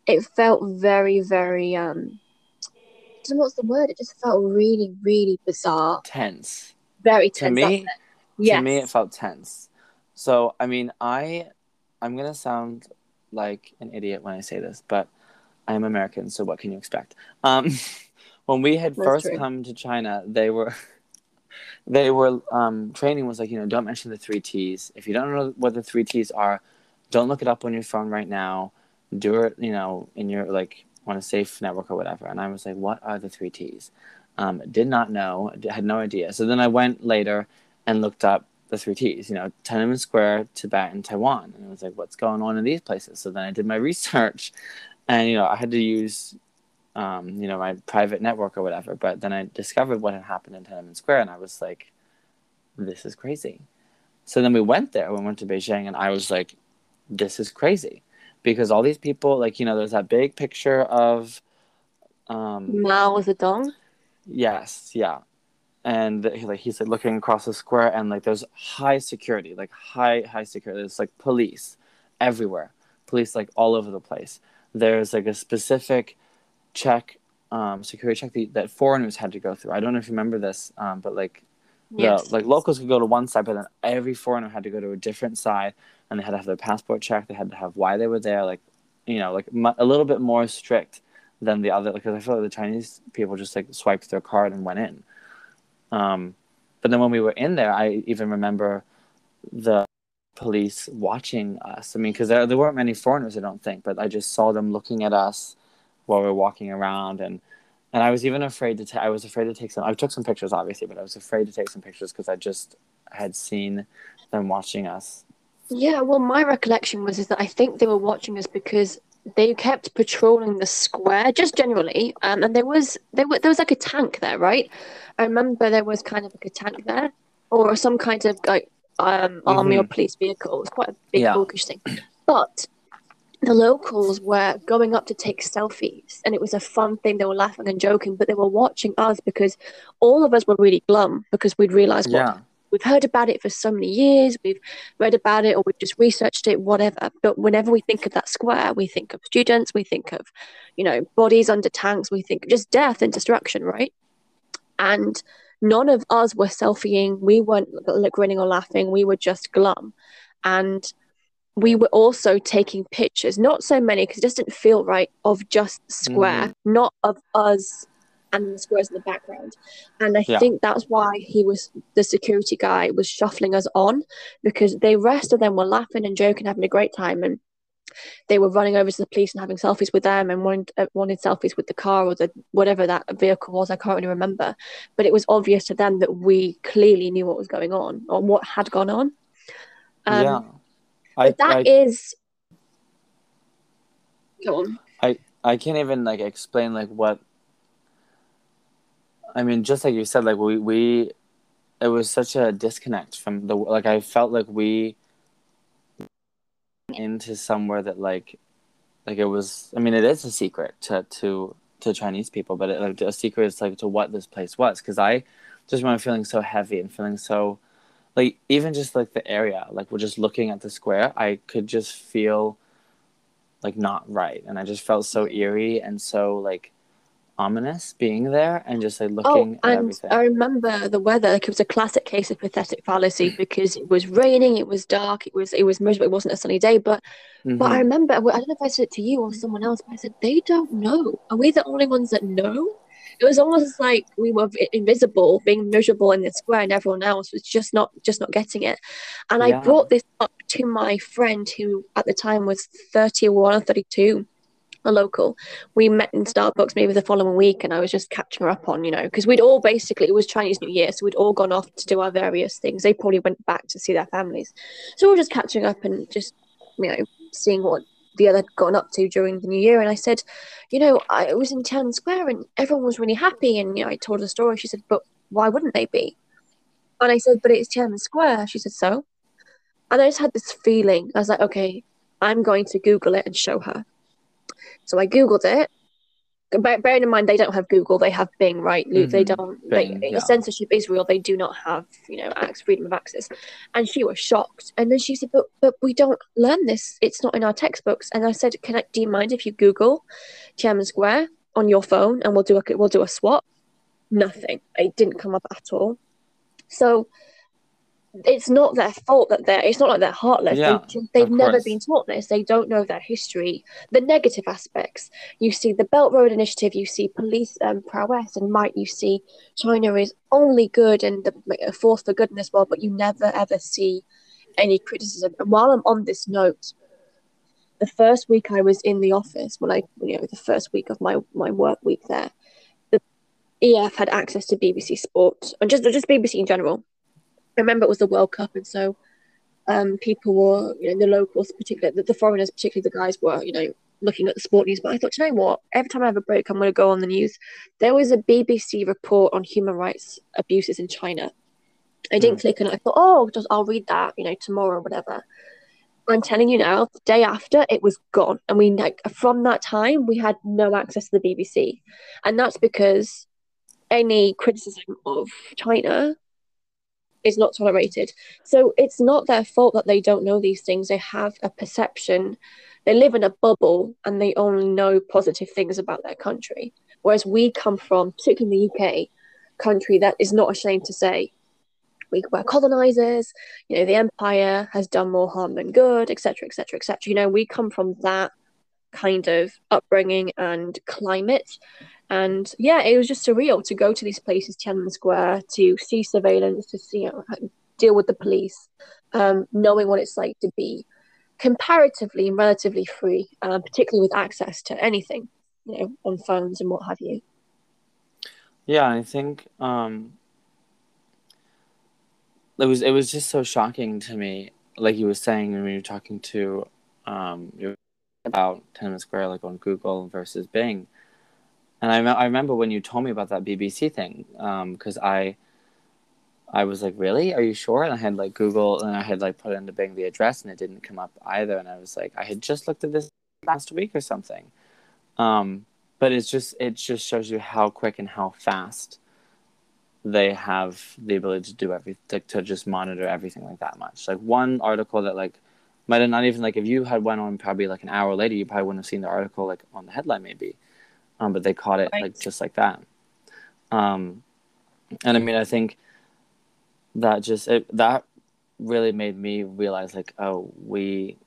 It felt very, very. Um, I don't know what's the word? It just felt really, really bizarre. tense. Very To tense. me, yes. to me it felt tense. So i mean i i'm gonna sound like an idiot when i say this but i'm american so what can you expect? Um when we had That's first true. come to china they were they were um training was like you know don't mention the three t's. If you don't know what the three t's are don't look it up on your phone right now. Do it you know in your like on a safe network or whatever. And i was like what are the three t's? Um did not know had no idea. So then i went later and looked up the three T's, you know, Tiananmen Square, Tibet, and Taiwan. And I was like, what's going on in these places? So then I did my research and, you know, I had to use, um, you know, my private network or whatever. But then I discovered what had happened in Tiananmen Square and I was like, this is crazy. So then we went there, we went to Beijing, and I was like, this is crazy. Because all these people, like, you know, there's that big picture of, um, Mao Zedong. Yes, yeah. And he, like he's like looking across the square and like there's high security, like high high security. There's like police everywhere. Police like all over the place. There's like a specific check um security check that, that foreigners had to go through. I don't know if you remember this, um, but like Yes. the like locals could go to one side, but then every foreigner had to go to a different side, and they had to have their passport checked. They had to have why they were there, like you know, like mu- a little bit more strict than the other. Because I feel like the Chinese people just like swiped their card and went in. Um, but then when we were in there, I even remember the police watching us. I mean, because there there weren't many foreigners, I don't think, but I just saw them looking at us while we were walking around and. And I was even afraid to. ta- I was afraid to take some. I took some pictures, obviously, but I was afraid to take some pictures because I just had seen them watching us. Yeah, well, my recollection was is that I think they were watching us because they kept patrolling the square, just generally. Um, and there was there was there was like a tank there, right? I remember there was kind of like a tank there, or some kind of like um army or police vehicle. It was quite a big Yeah. hawkish thing, but the locals were going up to take selfies, and it was a fun thing. They were laughing and joking, but they were watching us because all of us were really glum because we'd realized what Yeah, we've heard about it for so many years, we've read about it, or we've just researched it, whatever. But whenever we think of that square, we think of students, we think of, you know, bodies under tanks, we think just death and destruction, right? And none of us were selfieing, we weren't like, grinning or laughing, we were just glum. And we were also taking pictures, not so many because it just didn't feel right, of just square, mm. not of us and the squares in the background. And I Yeah. think that's why he was the security guy was shuffling us on because the rest of them were laughing and joking, having a great time, and they were running over to the police and having selfies with them and wanted, uh, wanted selfies with the car or the whatever that vehicle was. I can't really remember, but it was obvious to them that we clearly knew what was going on or what had gone on. Um, yeah. I, that I is. Go on. I can't even like explain like what. I mean, just like you said, like we we, it was such a disconnect from the like. I felt like we into somewhere that like, like it was. I mean, it is a secret to to to Chinese people, but it, like a secret is like to what this place was. Because I just remember feeling so heavy and feeling so, like even just like the area, like we're just looking at the square, I could just feel like not right and i just felt so eerie and so like ominous being there and just like Oh, looking at and. I remember the weather. Like it was a classic case of pathetic fallacy because it was raining, it was dark, it was it was miserable. It wasn't a sunny day. But but I Mhm. remember I don't know if I said it to you or someone else, but I said they don't know. Are we the only ones that know? It was almost like we were invisible, being miserable in the square, and everyone else was just not just not getting it. And I brought this up to my friend who at the time was 31 or 32 a local. We met in Starbucks maybe the following week, and I was just catching her up on, you know, because we'd all basically, it was Chinese New Year, so we'd all gone off to do our various things. They probably went back to see their families. So we are just catching up and just, you know, seeing what the other had gone up to during the New Year. And I said, you know, I was in Tiananmen Square and everyone was really happy. And, you know, I told her the story. She said, but why wouldn't they be? And I said, but it's Tiananmen Square. She said, so? And I just had this feeling. I was like, okay, I'm going to Google it and show her. So I googled it. Bearing in mind they don't have Google, they have Bing, right? Luke, they mm-hmm. don't. Bing, they, yeah. Censorship is real. They do not have, you know, access, freedom of access. And she was shocked. And then she said, "But, but we don't learn this. It's not in our textbooks." And I said, "Can I? Do you mind if you Google Tiananmen Square on your phone, and we'll do a we'll do a swap?" Nothing. It didn't come up at all. So it's not their fault that they're it's not like they're heartless. Yeah, they, they've never course. been taught this. They don't know their history the negative aspects. You see the belt road initiative you see police um, prowess and might. You see china is only good and the a force for good in this world but you never ever see any criticism. And while i'm on this note the first week i was in the office when i you know the first week of my my work week there the ef had access to bbc sport and just just bbc in general I remember it was the World Cup, and so um, people were, you know, the locals, particularly the, the foreigners, particularly the guys, were, you know, looking at the sport news. But I thought, you know what? Every time I have a break, I'm going to go on the news. There was a BBC report on human rights abuses in China. I didn't click on it. I thought, oh, just I'll read that, you know, tomorrow or whatever. I'm telling you now, the day after, it was gone, and we like from that time we had no access to the BBC, and that's because any criticism of China is not tolerated. So it's not their fault that they don't know these things. They have a perception. They live in a bubble and they only know positive things about their country. Whereas we come from, particularly in the UK, country that is not ashamed to say we were colonizers, you know, the empire has done more harm than good, etc., etc., etc. You know, we come from that kind of upbringing and climate. And yeah, it was just surreal to go to these places, Tiananmen Square, to see surveillance, to see you know, deal with the police, um, knowing what it's like to be comparatively and relatively free, uh, particularly with access to anything, you know, on phones and what have you. Yeah, I think um, it was it was just so shocking to me. Like you were saying when you were talking to um, about Tiananmen Square, like on Google versus Bing, and I, I remember when you told me about that BBC thing because I I was like, really? Are you sure? And I had like Google and I had like put into Bing the address and it didn't come up either. And I was like, I had just looked at this last week or something. Um, but it's just it just shows you how quick and how fast they have the ability to do everything like, to just monitor everything like that much. Like one article that like might have not even like if you had went on probably like an hour later, you probably wouldn't have seen the article like on the headline maybe. Um, but they caught it Right. like just like that. Um, and I mean, I think that just it, that really made me realize like, oh, we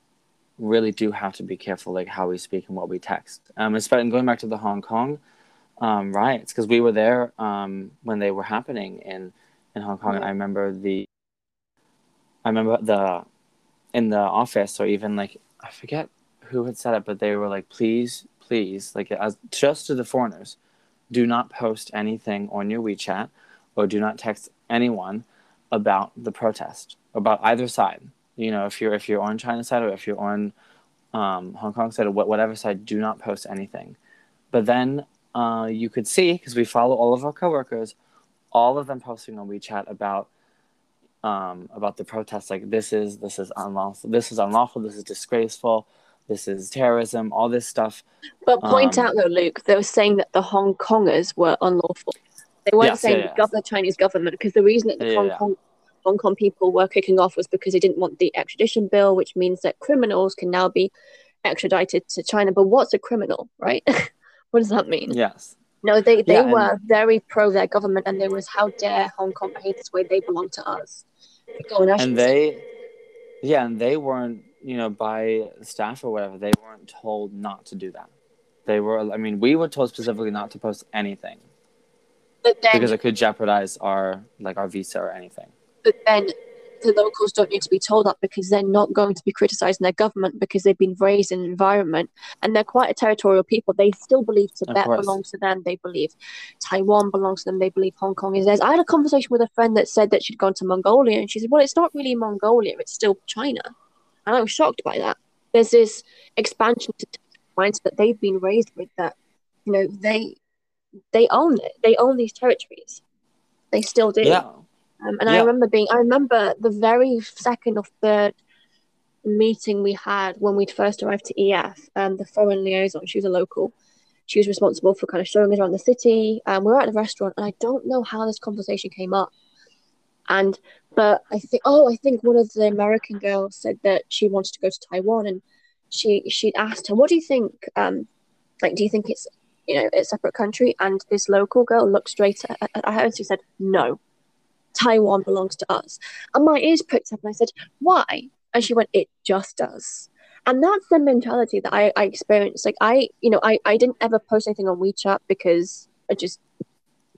really do have to be careful like how we speak and what we text. Um, especially going back to the Hong Kong um, riots because we were there um, when they were happening in in Hong Kong. Yeah. I remember the I remember the in the office or even like I forget who had said it, but they were like, please, please, like as just to the foreigners, do not post anything on your WeChat or do not text anyone about the protest about either side. You know, if you're if you're on China side or if you're on um, Hong Kong side or wh- whatever side, do not post anything. But then uh, you could see because we follow all of our coworkers, all of them posting on WeChat about um, about the protests. Like this is this is unlawful. This is unlawful. This is disgraceful. This is terrorism. All this stuff. But point Um, out though, Luke, they were saying that the Hong Kongers were unlawful. They weren't Yes, saying yeah, the, yeah. the Chinese government because the reason that the Yeah, Hong. Kong Hong Kong people were kicking off was because they didn't want the extradition bill, which means that criminals can now be extradited to China. But what's a criminal, right? what does that mean? Yes. No, they, they Yeah, and- were very pro their government, and there was how dare Hong Kong behave this way? They belong to us. And they yeah and they weren't you know by staff or whatever they weren't told not to do that they were i mean we were told specifically not to post anything but then, because it could jeopardize our like our visa or anything but then the locals don't need to be told that because they're not going to be criticizing their government because they've been raised in an environment and they're quite a territorial people. They still believe Tibet belongs to them. They believe Taiwan belongs to them. They believe Hong Kong is theirs. I had a conversation with a friend that said that she'd gone to Mongolia and she said, Well, it's not really Mongolia, it's still China. And I was shocked by that. There's this expansion to minds that they've been raised with that, you know, they they own it. They own these territories. They still do. yeah Um, and I remember being, I remember the very second or third meeting we had when we'd first arrived to EF, um, the foreign liaison, she was a local. She was responsible for kind of showing us around the city. Um, we were at a restaurant, and I don't know how this conversation came up. And, but I think, oh, I think one of the American girls said that she wanted to go to Taiwan, and she she'd asked her, "What do you think? Um, like, do you think it's, you know, a separate country?" And this local girl looked straight at, at her and she said, "No." Taiwan belongs to us. And my ears pricked up and I said, Why? And she went, It just does. And that's the mentality that I, I experienced. Like I, you know, I, I didn't ever post anything on WeChat because I just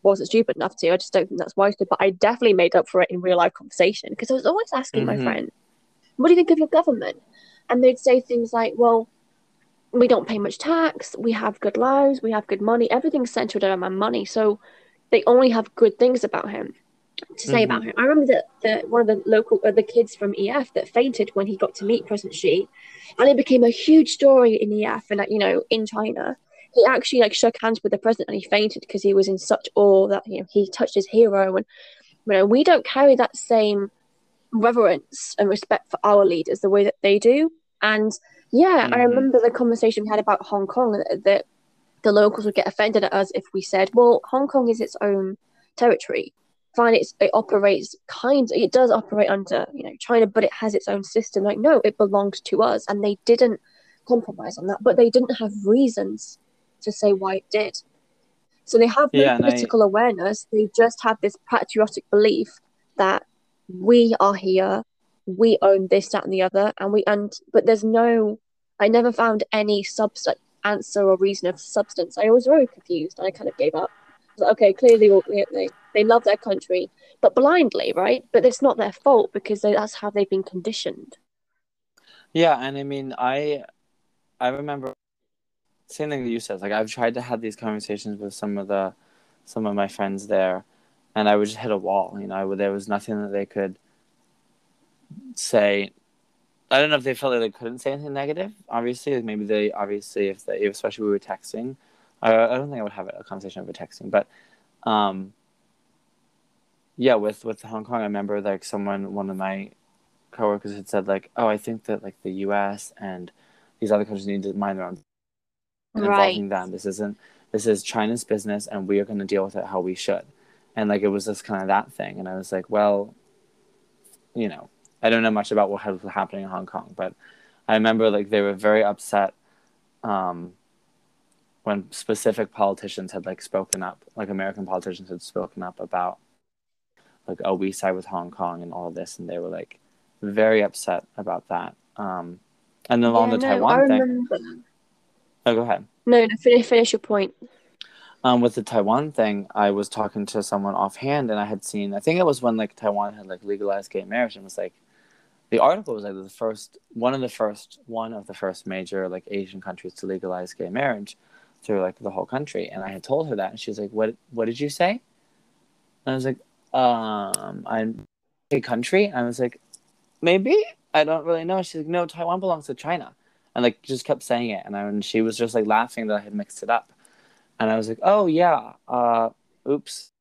wasn't stupid enough to. I just don't think that's wise to. But I definitely made up for it in real life conversation because I was always asking my Mhm. friend, What do you think of your government? And they'd say things like, Well, we don't pay much tax, we have good lives, we have good money, everything's centered around my money. So they only have good things about him to say about him. I remember that the, one of the local uh, the kids from EF that fainted when he got to meet President Xi, and it became a huge story in EF and like, you know in China. He actually like shook hands with the president and he fainted because he was in such awe that you know he touched his hero and you know we don't carry that same reverence and respect for our leaders the way that they do. And yeah, I Mhm. remember the conversation we had about Hong Kong that, that the locals would get offended at us if we said, "Well, Hong Kong is its own territory." Fine, it's, it operates kind. It does operate under you know China, but it has its own system. Like, no, it belongs to us, and they didn't compromise on that. But they didn't have reasons to say why it did. So they have no Yeah, I- political awareness. They just have this patriotic belief that we are here, we own this, that, and the other, and we and but there's no. I never found any substance answer or reason of substance. I was very confused, and I kind of gave up. Like, okay, clearly they, they they love their country, but blindly, right? But it's not their fault because they, that's how they've been conditioned. Yeah, and I mean, I I remember same thing that you said. Like I've tried to have these conversations with some of the some of my friends there, and I would just hit a wall. You know, I would, there was nothing that they could say. I don't know if they felt like they couldn't say anything negative. Obviously, maybe they obviously if they especially we were texting. I, I don't think I would have a conversation over texting, but um, yeah, with with Hong Kong, I remember like someone, one of my coworkers had said like, "Oh, I think that like the U.S. and these other countries need to mind their own and involving them. This isn't this is China's business, and we are going to deal with it how we should." And like it was just kind of that thing, and I was like, "Well, you know, I don't know much about what was happening in Hong Kong, but I remember like they were very upset um, when specific politicians had like spoken up, like American politicians had spoken up about like, oh, we side with Hong Kong and all this, and they were like very upset about that. Um, and then along Yeah, the no, Taiwan thing. Oh, go ahead. No, no, finish, finish your point. Um, with the Taiwan thing, I was talking to someone offhand, and I had seen. I think it was when like Taiwan had like legalized gay marriage, and was like, the article was like the first, one of the first, one of the first major like Asian countries to legalize gay marriage through like the whole country. And I had told her that, and she was like, "What? What did you say?" And I was like, "Um, I'm a country." And I was like, "Maybe I don't really know." She's like, "No, Taiwan belongs to China," and like just kept saying it, and, I, and she was just like laughing that I had mixed it up. And I was like, "Oh yeah, uh, oops."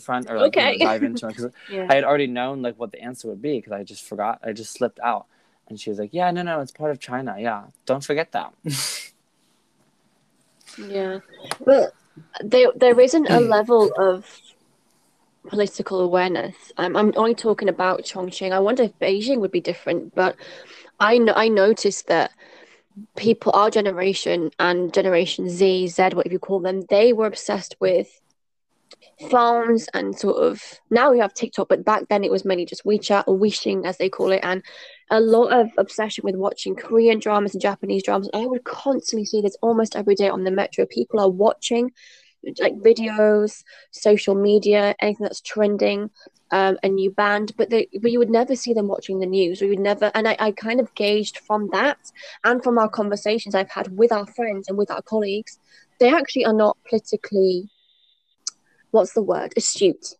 Front or like you know, Okay. dive into it because Yeah. I had already known like what the answer would be because I just forgot. I just slipped out, and she was like, "Yeah, no, no, it's part of China. Yeah, don't forget that." Yeah, but there there isn't a level of political awareness. I'm I'm only talking about Chongqing. I wonder if Beijing would be different, but I I noticed that people, our generation and Generation Z, Z, whatever you call them, they were obsessed with phones and sort of now we have TikTok, but back then it was mainly just WeChat or Weixin as they call it, and a lot of obsession with watching Korean dramas and Japanese dramas. I would constantly see this almost every day on the metro. People are watching like videos, social media, anything that's trending, um, a new band, but they but you would never see them watching the news. We would never, and I, I kind of gauged from that and from our conversations I've had with our friends and with our colleagues, they actually are not politically, what's the word, astute.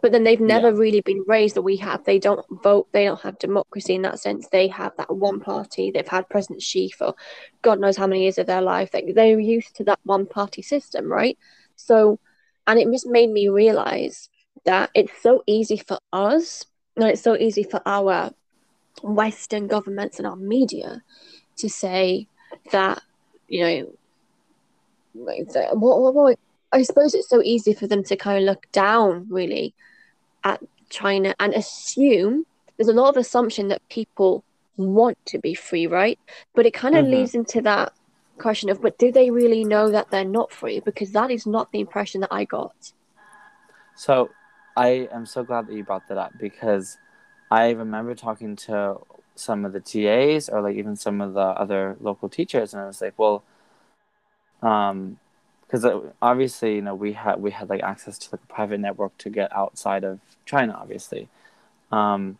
But then they've never yeah. really been raised that we have. They don't vote. They don't have democracy in that sense. They have that one party. They've had President Xi for God knows how many years of their life. They, they're used to that one party system, right? So, and it just made me realize that it's so easy for us and it's so easy for our Western governments and our media to say that, you know, what, what, what, I suppose it's so easy for them to kind of look down really at China and assume there's a lot of assumption that people want to be free, right? But it kind of mm-hmm. leads into that question of, but do they really know that they're not free? Because that is not the impression that I got. So I am so glad that you brought that up because I remember talking to some of the TAs or like even some of the other local teachers, and I was like, well, um, because uh, obviously you know we had we had like access to like a private network to get outside of China, obviously, um,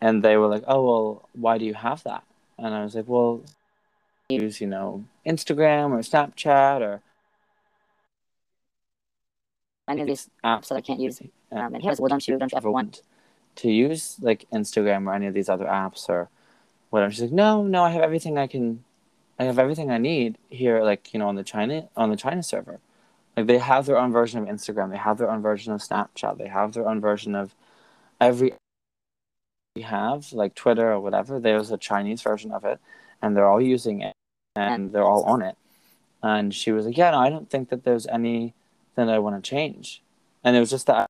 and they were like, oh well, why do you have that? And I was like, well, use you know Instagram or Snapchat or any of these apps that I can't use. Um, and he was, like, well, don't you don't you ever want to use like Instagram or any of these other apps or whatever? She's like, no, no, I have everything I can, I have everything I need here, like you know, on the China on the China server. Like they have their own version of Instagram, they have their own version of Snapchat, they have their own version of every we have, like Twitter or whatever. There's a Chinese version of it, and they're all using it, and they're all on it. And she was like, yeah, no, I don't think that there's any that I want to change. And it was just that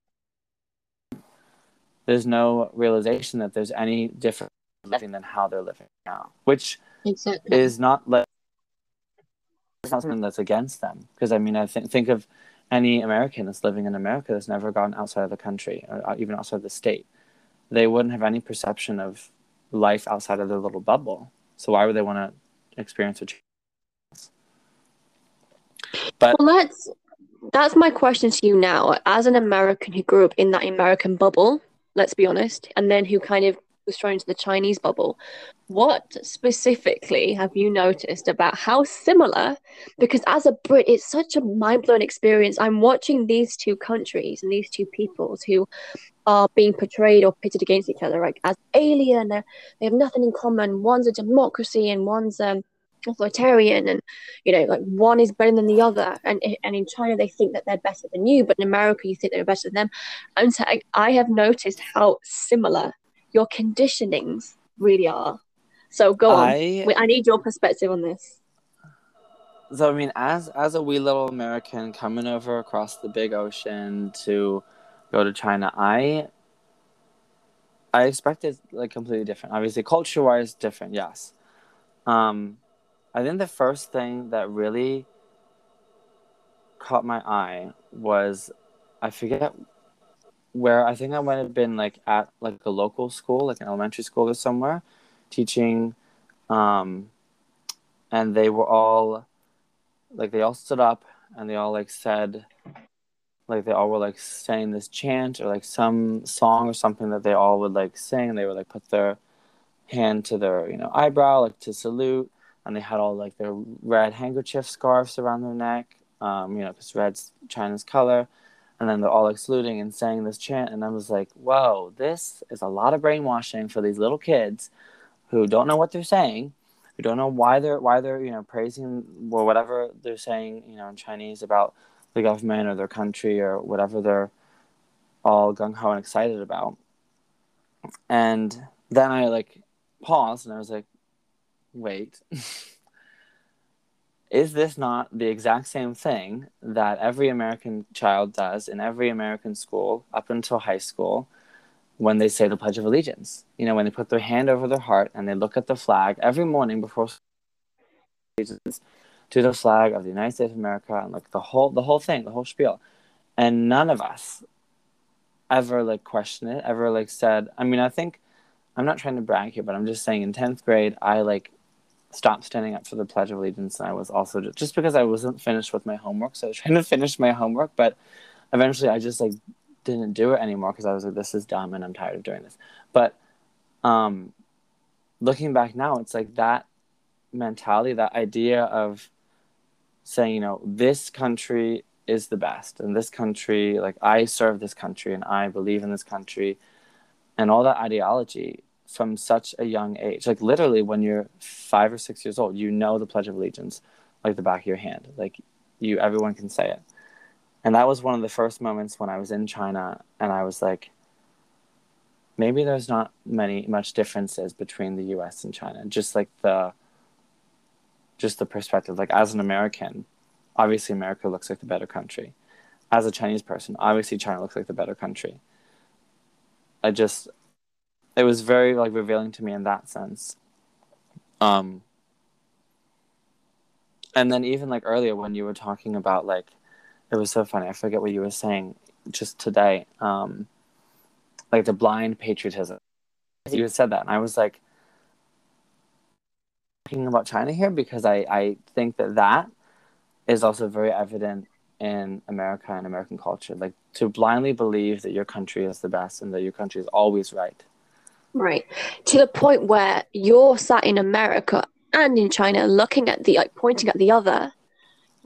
there's no realization that there's any different living than how they're living now, which exactly. is not like it's not something that's against them. Because I mean, I think think of any American that's living in America that's never gone outside of the country or uh, even outside of the state. They wouldn't have any perception of life outside of their little bubble. So why would they want to experience a change? But well, let's that's my question to you now. As an American who grew up in that American bubble, let's be honest, and then who kind of was thrown into the Chinese bubble, what specifically have you noticed about how similar? Because as a Brit, it's such a mind blowing experience. I'm watching these two countries and these two peoples who are being portrayed or pitted against each other, like as alien. They have nothing in common. One's a democracy and one's um, authoritarian and you know like one is better than the other and and in china they think that they're better than you but in america you think they're better than them and so I have noticed how similar your conditionings really are. So go on. I, I need your perspective on this. So i mean as as a wee little american coming over across the big ocean to go to china i i expected like completely different. Obviously culture wise different yes. Um I think the first thing that really caught my eye was I forget where I think I might have been like at like a local school, like an elementary school or somewhere, teaching, um, and they were all like they all stood up and they all like said like they all were like saying this chant or like some song or something that they all would like sing. They would like put their hand to their you know eyebrow like to salute and they had all like their red handkerchief scarves around their neck, um, you know, because red's China's color. And then they're all saluting and saying this chant. And I was like, whoa, this is a lot of brainwashing for these little kids who don't know what they're saying, who don't know why they're, why they're, you know, praising or whatever they're saying, you know, in Chinese about the government or their country or whatever they're all gung ho and excited about. And then I like paused and I was like, wait, is this not the exact same thing that every American child does in every American school up until high school when they say the Pledge of Allegiance? You know, when they put their hand over their heart and they look at the flag every morning before to the flag of the United States of America and like the whole the whole thing, the whole spiel. And none of us ever like questioned it, ever like said I mean I think I'm not trying to brag here, but I'm just saying in tenth grade I like stopped standing up for the Pledge of Allegiance and I was also just, just because I wasn't finished with my homework, so I was trying to finish my homework, but eventually I just like didn't do it anymore because I was like, this is dumb and I'm tired of doing this. But um looking back now, it's like that mentality, that idea of saying, you know, this country is the best, and this country, like I serve this country, and I believe in this country, and all that ideology from such a young age. Like literally, when you're five or six years old, you know the Pledge of Allegiance like the back of your hand. Like you, everyone can say it. And that was one of the first moments when I was in China, and I was like, maybe there's not many much differences between the U.S. and China. Just like the just the perspective. Like as an American, obviously America looks like the better country. As a Chinese person, obviously China looks like the better country. I just it was very like revealing to me in that sense. Um and then even like earlier when you were talking about like it was so funny, I forget what you were saying just today. Um like the blind patriotism. You said that and I was like talking about China here because I, I think that that is also very evident in America and American culture. Like to blindly believe that your country is the best and that your country is always right. Right. To the point where you're sat in America and in China looking at the, like pointing at the other,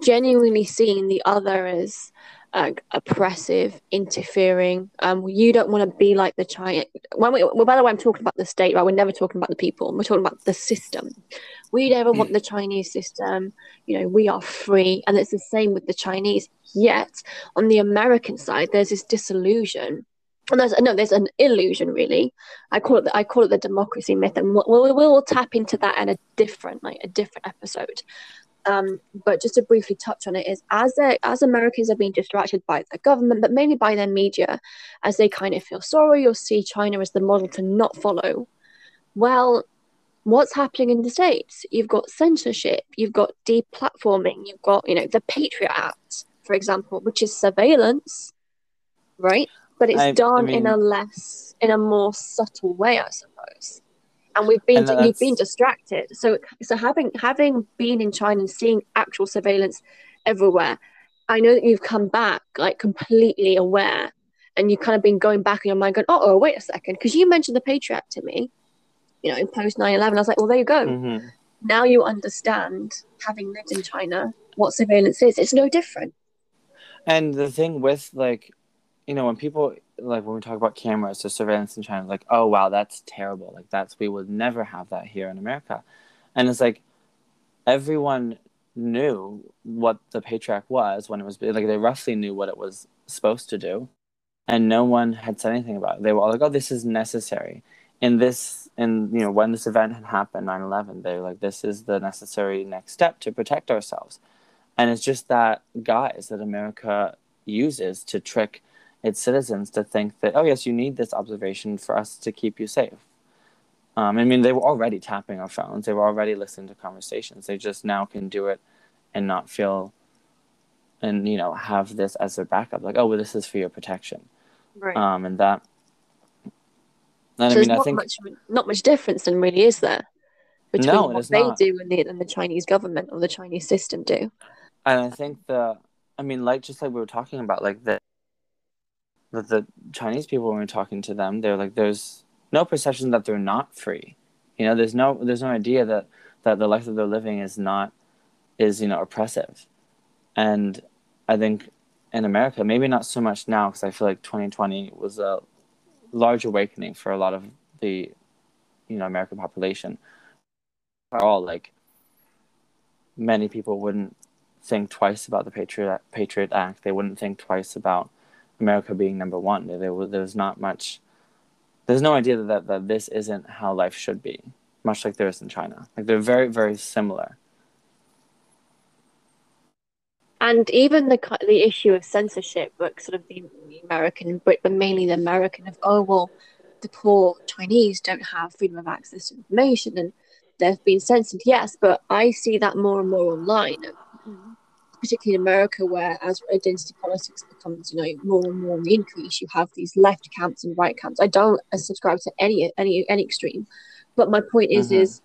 genuinely seeing the other as uh, oppressive, interfering. Um, you don't want to be like the China. When we, well, by the way, I'm talking about the state, right? We're never talking about the people. We're talking about the system. We never want the Chinese system. You know, we are free, and it's the same with the Chinese. Yet, on the American side, there's this disillusion. And there's no, there's an illusion, really. I call it the, I call it the democracy myth, and we'll, we'll, we'll tap into that in a different, like a different episode. Um, but just to briefly touch on it is as as Americans are being distracted by the government, but mainly by their media, as they kind of feel sorry or see China as the model to not follow. Well, what's happening in the states? You've got censorship, you've got deplatforming, you've got you know the Patriot Act, for example, which is surveillance, right? But it's I, done I mean, in a less, in a more subtle way, I suppose. And we've been and you've been distracted. So so having having been in china and seeing actual surveillance everywhere i know that you've come back like completely aware. And you've kind of been going back in your mind going oh, oh wait a second. Because you mentioned the patriot to me you know in post 9-11 i was like well there you go. Mm-hmm. now you understand having lived in china what surveillance is. It's no different. And the thing with like you know when people like when we talk about cameras or surveillance in China, like, oh wow, that's terrible. Like that's we would never have that here in America. And it's like everyone knew what the Patriot was when it was like they roughly knew what it was supposed to do. And no one had said anything about it. They were all like, Oh, this is necessary. In this in you know, when this event had happened, 9-11, they were like, This is the necessary next step to protect ourselves. And it's just that guise that America uses to trick its citizens to think that, oh, yes, you need this observation for us to keep you safe. Um, I mean, they were already tapping our phones, they were already listening to conversations. They just now can do it and not feel and, you know, have this as their backup like, oh, well, this is for your protection. Right. Um, and that. And so I mean, I think. Much, not much difference, then, really, is there? Between no, what they not. do and the, and the Chinese government or the Chinese system do. And I think the, I mean, like, just like we were talking about, like, the that the Chinese people when we're talking to them, they're like, there's no perception that they're not free. You know, there's no there's no idea that that the life that they're living is not is you know oppressive, and I think in America maybe not so much now because I feel like 2020 was a large awakening for a lot of the you know American population. At all like many people wouldn't think twice about the Patriot Patriot Act. They wouldn't think twice about America being number one. There was there's not much. There's no idea that, that this isn't how life should be, much like there is in China. Like they're very very similar. And even the the issue of censorship, like sort of the, the American, but mainly the American of oh well, the poor Chinese don't have freedom of access to information, and they've been censored, yes, but I see that more and more online, particularly in America, where as identity politics becomes, you know, more and more on the increase, you have these left camps and right camps. I don't subscribe to any any any extreme, but my point is Mhm. is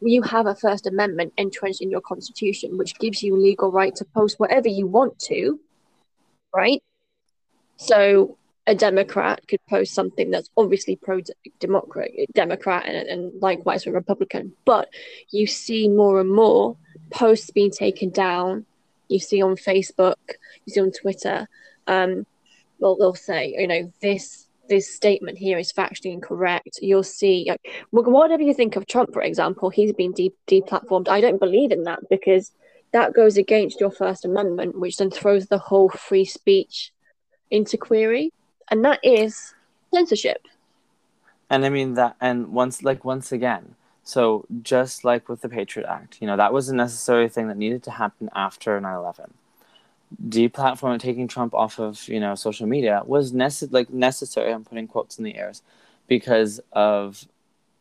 you have a First Amendment entrenched in your Constitution, which gives you legal right to post whatever you want to, right? So a Democrat could post something that's obviously pro Democrat, Democrat, and, and likewise a Republican. But you see more and more posts being taken down. You see on Facebook, you see on Twitter. Um, they'll, they'll say, you know, this this statement here is factually incorrect. You'll see, like, whatever you think of Trump, for example, he's been de- deplatformed. I don't believe in that because that goes against your First Amendment, which then throws the whole free speech into query, and that is censorship. And I mean that, and once, like once again, so just like with the Patriot Act, you know, that was a necessary thing that needed to happen after 9/11. Deplatforming, taking Trump off of you know social media was necess- like necessary. I'm putting quotes in the airs because of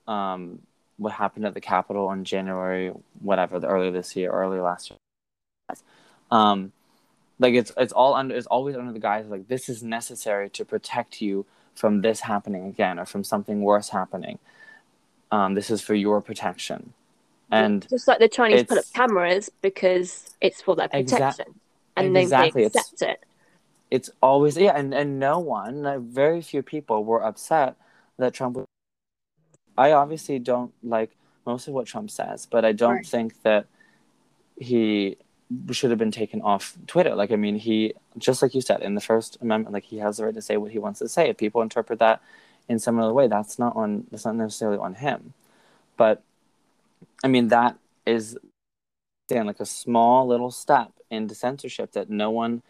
um, what happened at the Capitol in January, whatever, the earlier this year, earlier last year. Um, like it's it's all under it's always under the guise of like this is necessary to protect you from this happening again or from something worse happening. Um, this is for your protection, and just like the Chinese put up cameras because it's for their protection, and exactly, it's- they accept it. it's always yeah, and and no one, like, very few people were upset that Trump. Was, I obviously don't like most of what Trump says, but I don't Right. think that he should have been taken off Twitter. Like, I mean, he just like you said in the First Amendment, like he has the right to say what he wants to say. If people interpret that in some other way, that's not on. That's not necessarily on him. But I mean, that is again like a small little step into censorship that no one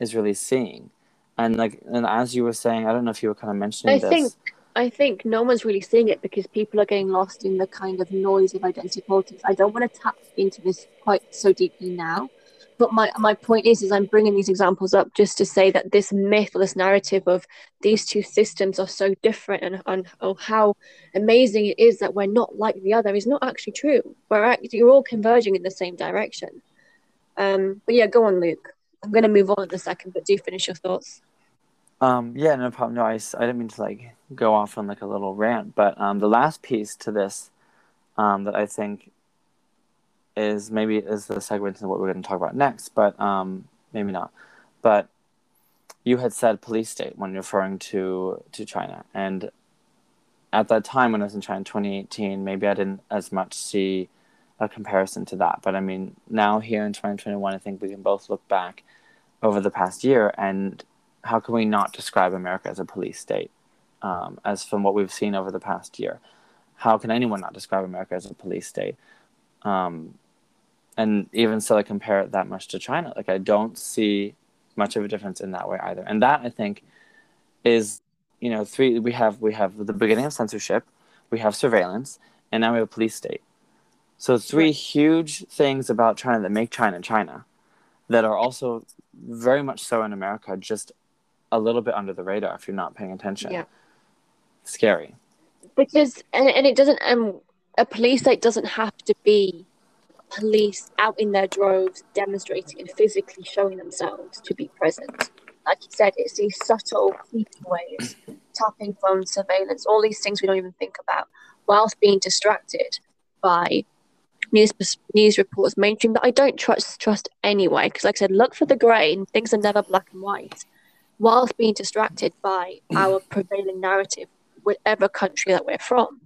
is really seeing. And like, and as you were saying, I don't know if you were kind of mentioning I this. think I think no one's really seeing it because people are getting lost in the kind of noise of identity politics. I don't want to tap into this quite so deeply now, but my my point is is I'm bringing these examples up just to say that this myth or this narrative of these two systems are so different and and oh, how amazing it is that we're not like the other is not actually true. We're act- you're all converging in the same direction. Um, but yeah, go on, Luke. I'm going to move on in a second, but do finish your thoughts. Um, yeah, no problem. No, i, I didn't mean to like go off on like a little rant, but um, the last piece to this um, that I think is maybe is the segue into what we're going to talk about next, but um, maybe not. But you had said police state when referring to to China, and at that time when I was in China in 2018, maybe I didn't as much see a comparison to that. But I mean, now here in 2021, I think we can both look back over the past year and how can we not describe America as a police state? Um, as from what we've seen over the past year, how can anyone not describe America as a police state? Um, and even so, I compare it that much to China. Like I don't see much of a difference in that way either. And that I think is, you know, three. We have we have the beginning of censorship, we have surveillance, and now we have a police state. So three Right. huge things about China that make China China, that are also very much so in America, just a little bit under the radar if you're not paying attention. Yeah. Scary. because and, and it doesn't um a police state doesn't have to be police out in their droves demonstrating and physically showing themselves to be present like you said it's these subtle creepy ways tapping phone surveillance all these things we don't even think about whilst being distracted by news news reports mainstream that i don't trust trust anyway because like i said look for the and things are never black and white whilst being distracted by our mm. prevailing narrative whatever country that we're from.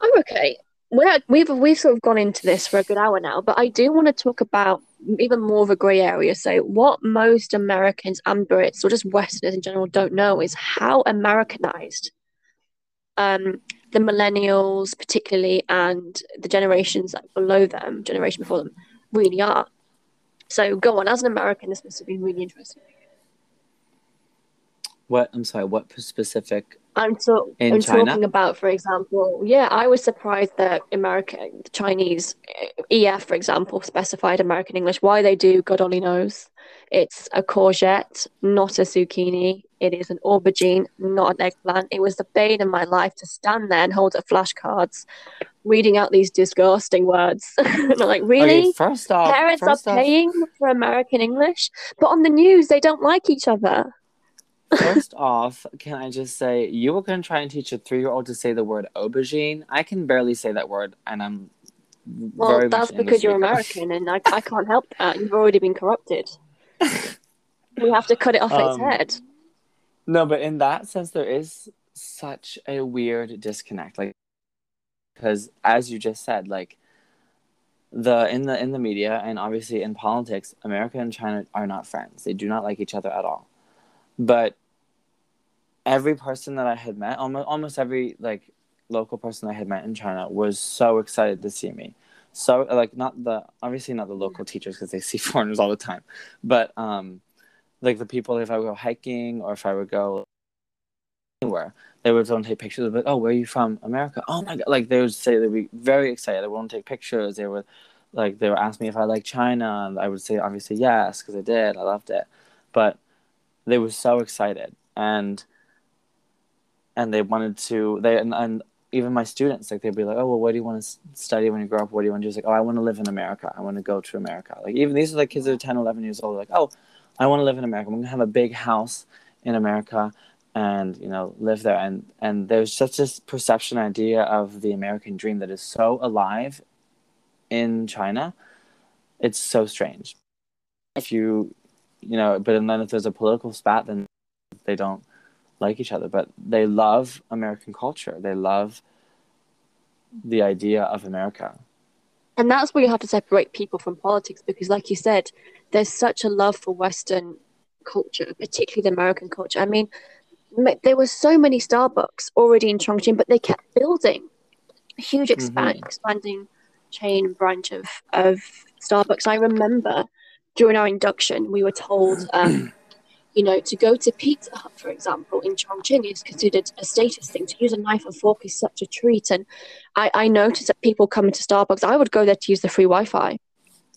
I'm okay. We're, we've we've sort of gone into this for a good hour now, but I do want to talk about even more of a grey area. So, what most Americans and Brits, or just Westerners in general, don't know is how Americanized um, the millennials, particularly, and the generations like below them, generation before them, really are. So, go on. As an American, this must have been really interesting. What I'm sorry, what specific I'm, In I'm China? talking about, for example, yeah, I was surprised that America, the Chinese EF, for example, specified American English. Why they do, God only knows. It's a courgette, not a zucchini. It is an aubergine, not an eggplant. It was the bane of my life to stand there and hold up flashcards reading out these disgusting words. like, really? Okay, first off, Parents first are off, paying for American English, but on the news they don't like each other. First off, can I just say you were going to try and teach a three-year-old to say the word aubergine? I can barely say that word, and I'm Well, very that's because you're American, and I, I can't help that. You've already been corrupted. we have to cut it off its Um, head. No, but in that sense, there is such a weird disconnect, like because as you just said, like the in the in the media and obviously in politics, America and China are not friends. They do not like each other at all. But every person that I had met, almost almost every like local person I had met in China was so excited to see me. So like not the obviously not the local teachers because they see foreigners all the time, but um like the people if I would go hiking or if I would go anywhere, they would want to take pictures of it. Oh, where are you from? America. Oh my god! Like they would say they'd be very excited. They want to take pictures. They would like they would ask me if I like China, and I would say obviously yes because I did. I loved it, but they were so excited. And and they wanted to they and, and even my students like they'd be like oh well what do you want to study when you grow up? What do you want to do? It's like oh i want to live in america. I want to go to america. Like even these are like kids that are 10 11 years old like oh i want to live in america. I'm going to have a big house in america and you know live there. And and there's such this perception idea of the american dream that is so alive in china. It's so strange. If you you know but and then if there's a political spat then they don't like each other but they love american culture they love the idea of america And that's where you have to separate people from politics because, like you said, there's such a love for Western culture, particularly the American culture. I mean, there were so many Starbucks already in Chongqing, but they kept building a huge mm-hmm. expand, expanding chain branch of, of Starbucks. I remember during our induction, we were told, um, you know, to go to Pizza Hut, for example, in Chongqing is considered a status thing. To use a knife and fork is such a treat. And I, I noticed that people coming to Starbucks, I would go there to use the free Wi Fi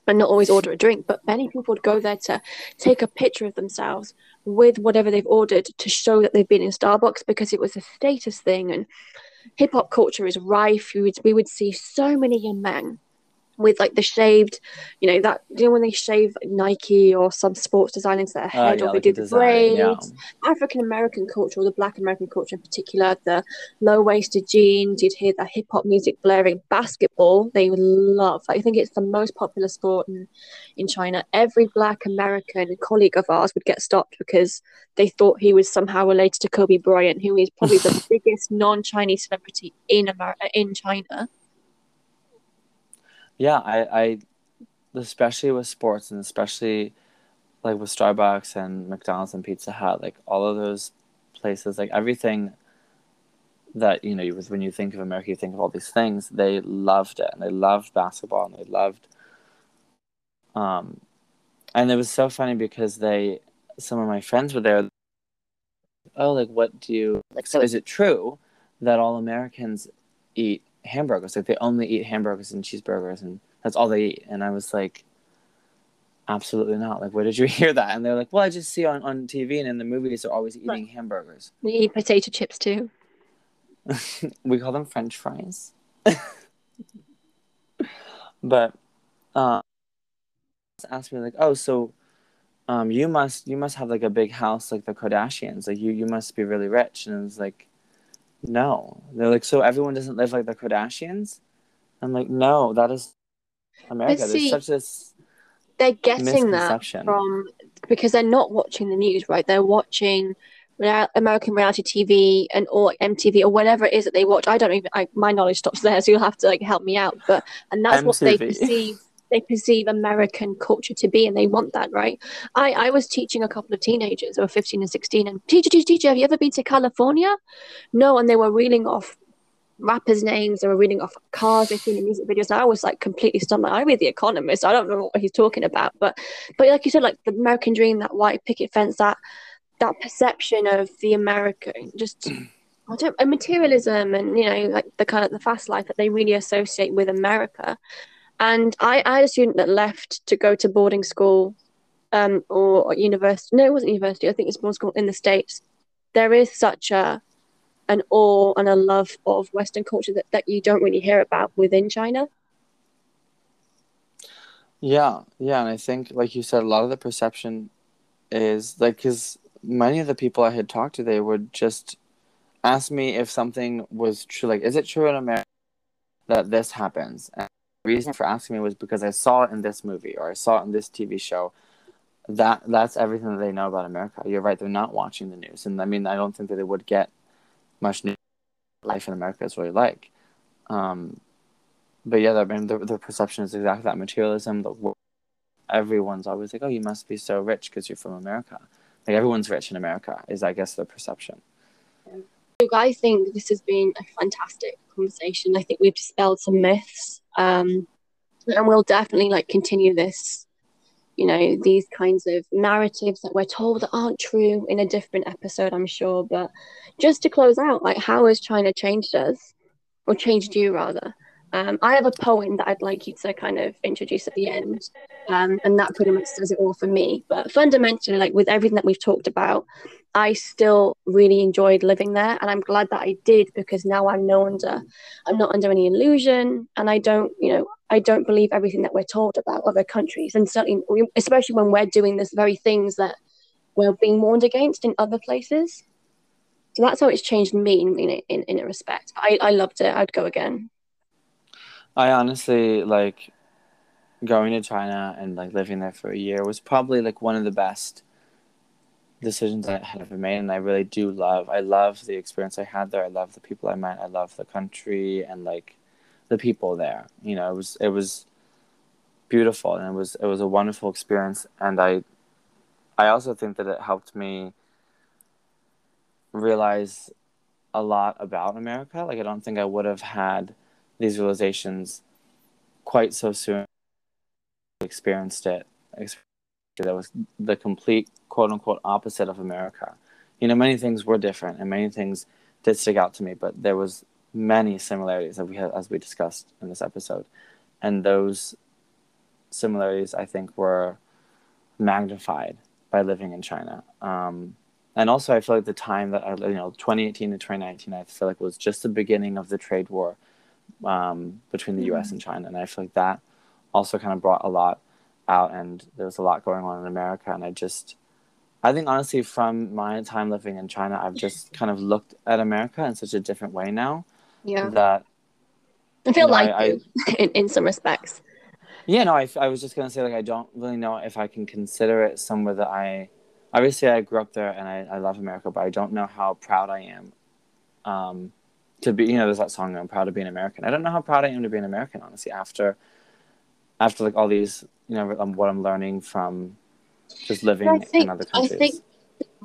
and not always order a drink, but many people would go there to take a picture of themselves with whatever they've ordered to show that they've been in Starbucks because it was a status thing. And hip hop culture is rife. We would, we would see so many young men with like the shaved, you know, that, you know, when they shave like, Nike or some sports design into their Uh, head yeah, or they like do the design, braids. yeah. African American culture, or the Black American culture in particular, the low waisted jeans, you'd hear the hip hop music blaring. Basketball, they would love. I think it's the most popular sport in, in China. Every Black American colleague of ours would get stopped because they thought he was somehow related to Kobe Bryant, who is probably the biggest non Chinese celebrity in America, in China. Yeah i i especially with sports and especially like with starbucks and mcdonald's and pizza hut like all of those places like everything that you know when you think of america you think of all these things they loved it and they loved basketball and they loved um and it was so funny because they some of my friends were there. Oh like what do you like so is it true that all americans eat hamburgers. Like they only eat hamburgers and cheeseburgers and that's all they eat. And i was like absolutely not. Like where did you hear that? And they're like well i just see on, on tv and in the movies they're always eating hamburgers. We eat potato chips too. we call them french fries. But uh asked me like oh so um you must you must have like a big house like the kardashians. Like you you must be really rich. And it's like no they're like so everyone doesn't live like the kardashians i'm like no that is america see, there's such this They're getting that from because they're not watching the news, right? They're watching rea- American reality TV and or MTV or whatever it is that they watch. I don't even. I, my knowledge stops there, so you'll have to like help me out. But and that's what they MTV. perceive. They perceive American culture to be, and they want that, right? I I was teaching a couple of teenagers who were fifteen and sixteen, and teacher, teacher, teacher, have you ever been to California? No, and they were reeling off rappers' names. They were reading off cars they've seen in music videos. And I was like completely stunned. Like, I read The Economist. I don't know what he's talking about. But but like you said, like the American dream, that white picket fence, that that perception of the American, just I don't, and materialism, and you know, like the kind of the fast life that they really associate with America. And I, I had a student that left to go to boarding school, um, or university. No, it wasn't university. I think it's boarding school in the states. There is such a an awe and a love of Western culture that, that you don't really hear about within China. Yeah, yeah, and I think, like you said, a lot of the perception is like because many of the people I had talked to, they would just ask me if something was true. Like, is it true in America that this happens? And reason for asking me was because I saw it in this movie or I saw it in this TV show. That that's everything that they know about America. You're right; they're not watching the news, and I mean, I don't think that they would get much news. Life in America is really like. Um, but yeah, I mean, the, the perception is exactly that materialism. The everyone's always like, "Oh, you must be so rich because you're from America." Like everyone's rich in America is, I guess, the perception. Look, I think this has been a fantastic conversation. I think we've dispelled some myths, um, and we'll definitely like continue this. You know, these kinds of narratives that we're told that aren't true in a different episode, I'm sure. But just to close out, like, how has China changed us, or changed you rather? Um, I have a poem that I'd like you to kind of introduce at the end, um, and that pretty much does it all for me. But fundamentally, like with everything that we've talked about, I still really enjoyed living there, and I'm glad that I did because now I'm no under, I'm not under any illusion, and I don't, you know, I don't believe everything that we're told about other countries, and certainly, especially when we're doing this very things that we're being warned against in other places. So that's how it's changed me in in, in a respect. I, I loved it. I'd go again. I honestly like going to China and like living there for a year was probably like one of the best decisions I had ever made and I really do love I love the experience I had there. I love the people I met. I love the country and like the people there. You know, it was it was beautiful and it was it was a wonderful experience and I I also think that it helped me realize a lot about America. Like I don't think I would have had these realizations quite so soon experienced it that was the complete quote unquote opposite of america you know many things were different and many things did stick out to me but there was many similarities that we had as we discussed in this episode and those similarities i think were magnified by living in china um, and also i feel like the time that i you know 2018 to 2019 i feel like was just the beginning of the trade war um, between the U.S. and mm-hmm. China, and I feel like that also kind of brought a lot out, and there was a lot going on in America, and I just, I think honestly, from my time living in China, I've just kind of looked at America in such a different way now. Yeah. That I feel you know, like I, I, in in some respects. Yeah, no, I, I was just gonna say like I don't really know if I can consider it somewhere that I, obviously I grew up there and I, I love America, but I don't know how proud I am, um, to be you know there's that song i'm proud to be an american i don't know how proud i am to be an american honestly after after like all these you know um, what i'm learning from just living think, in other countries i think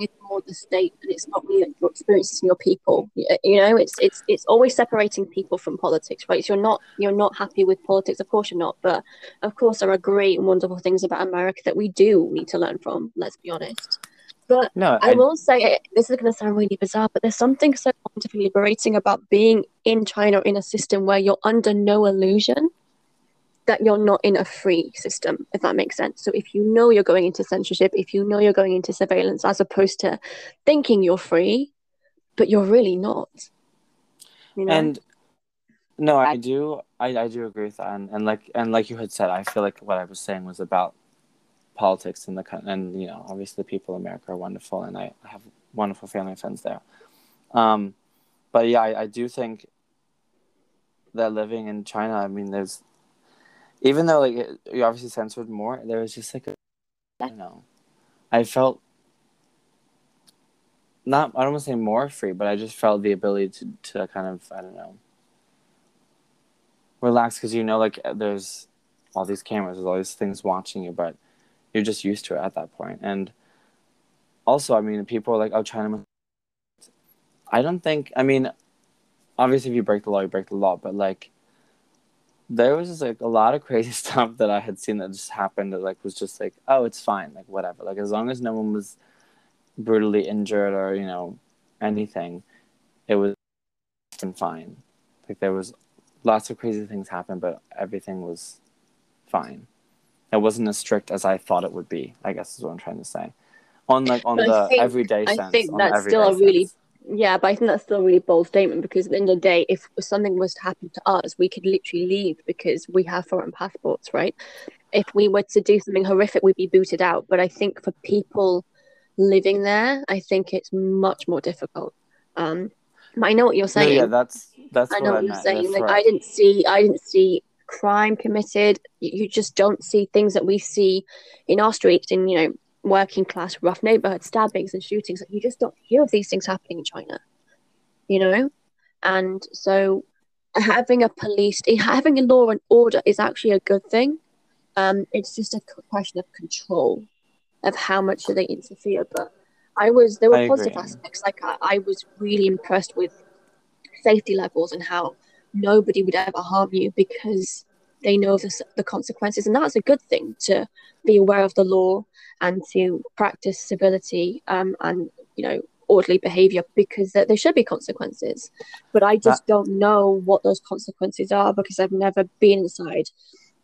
it's more the state and it's not really your experiences and your people you know it's it's it's always separating people from politics right? So you're not you're not happy with politics of course you're not but of course there are great and wonderful things about america that we do need to learn from let's be honest. But no, I, I will say this is going to sound really bizarre, but there's something so wonderfully liberating about being in China in a system where you're under no illusion that you're not in a free system, if that makes sense. So if you know you're going into censorship, if you know you're going into surveillance, as opposed to thinking you're free, but you're really not. You know? And no, I do, I, I do agree with that, and, and like and like you had said, I feel like what I was saying was about politics in the country, and you know, obviously the people in America are wonderful, and I have wonderful family and friends there. Um, but yeah, I, I do think that living in China, I mean, there's even though like you obviously censored more, there was just like a, I don't know, I felt not I don't want to say more free, but I just felt the ability to to kind of I don't know relax because you know like there's all these cameras, there's all these things watching you, but you're just used to it at that point. And also, I mean, people are like, "Oh, China." I don't think. I mean, obviously, if you break the law, you break the law. But like, there was just like a lot of crazy stuff that I had seen that just happened. That like was just like, oh, it's fine, like whatever. Like as long as no one was brutally injured or you know anything, it was fine. Like there was lots of crazy things happen, but everything was fine it wasn't as strict as I thought it would be. I guess is what I'm trying to say. On like on but the think, everyday I sense. think that's still a really Yeah, but I think that's still a really bold statement because at the end of the day, if something was to happen to us, we could literally leave because we have foreign passports, right? If we were to do something horrific, we'd be booted out. But I think for people living there, I think it's much more difficult. Um, but I know what you're No, saying. yeah, that's that's I what know I what you're meant. saying. That's Like right. I didn't see, I didn't see crime committed. You, you just don't see things that we see in our streets, in you know, working class, rough neighborhood stabbings and shootings. Like you just don't hear of these things happening in China, you know. And so, having a police, having a law and order is actually a good thing. Um, it's just a question of control, of how much do they interfere. But I was there were I positive agree. aspects. Like I, I was really impressed with safety levels and how nobody would ever harm you because they know the, the consequences and that's a good thing to be aware of the law and to practice civility um, and you know orderly behavior because there, there should be consequences but i just don't know what those consequences are because i've never been inside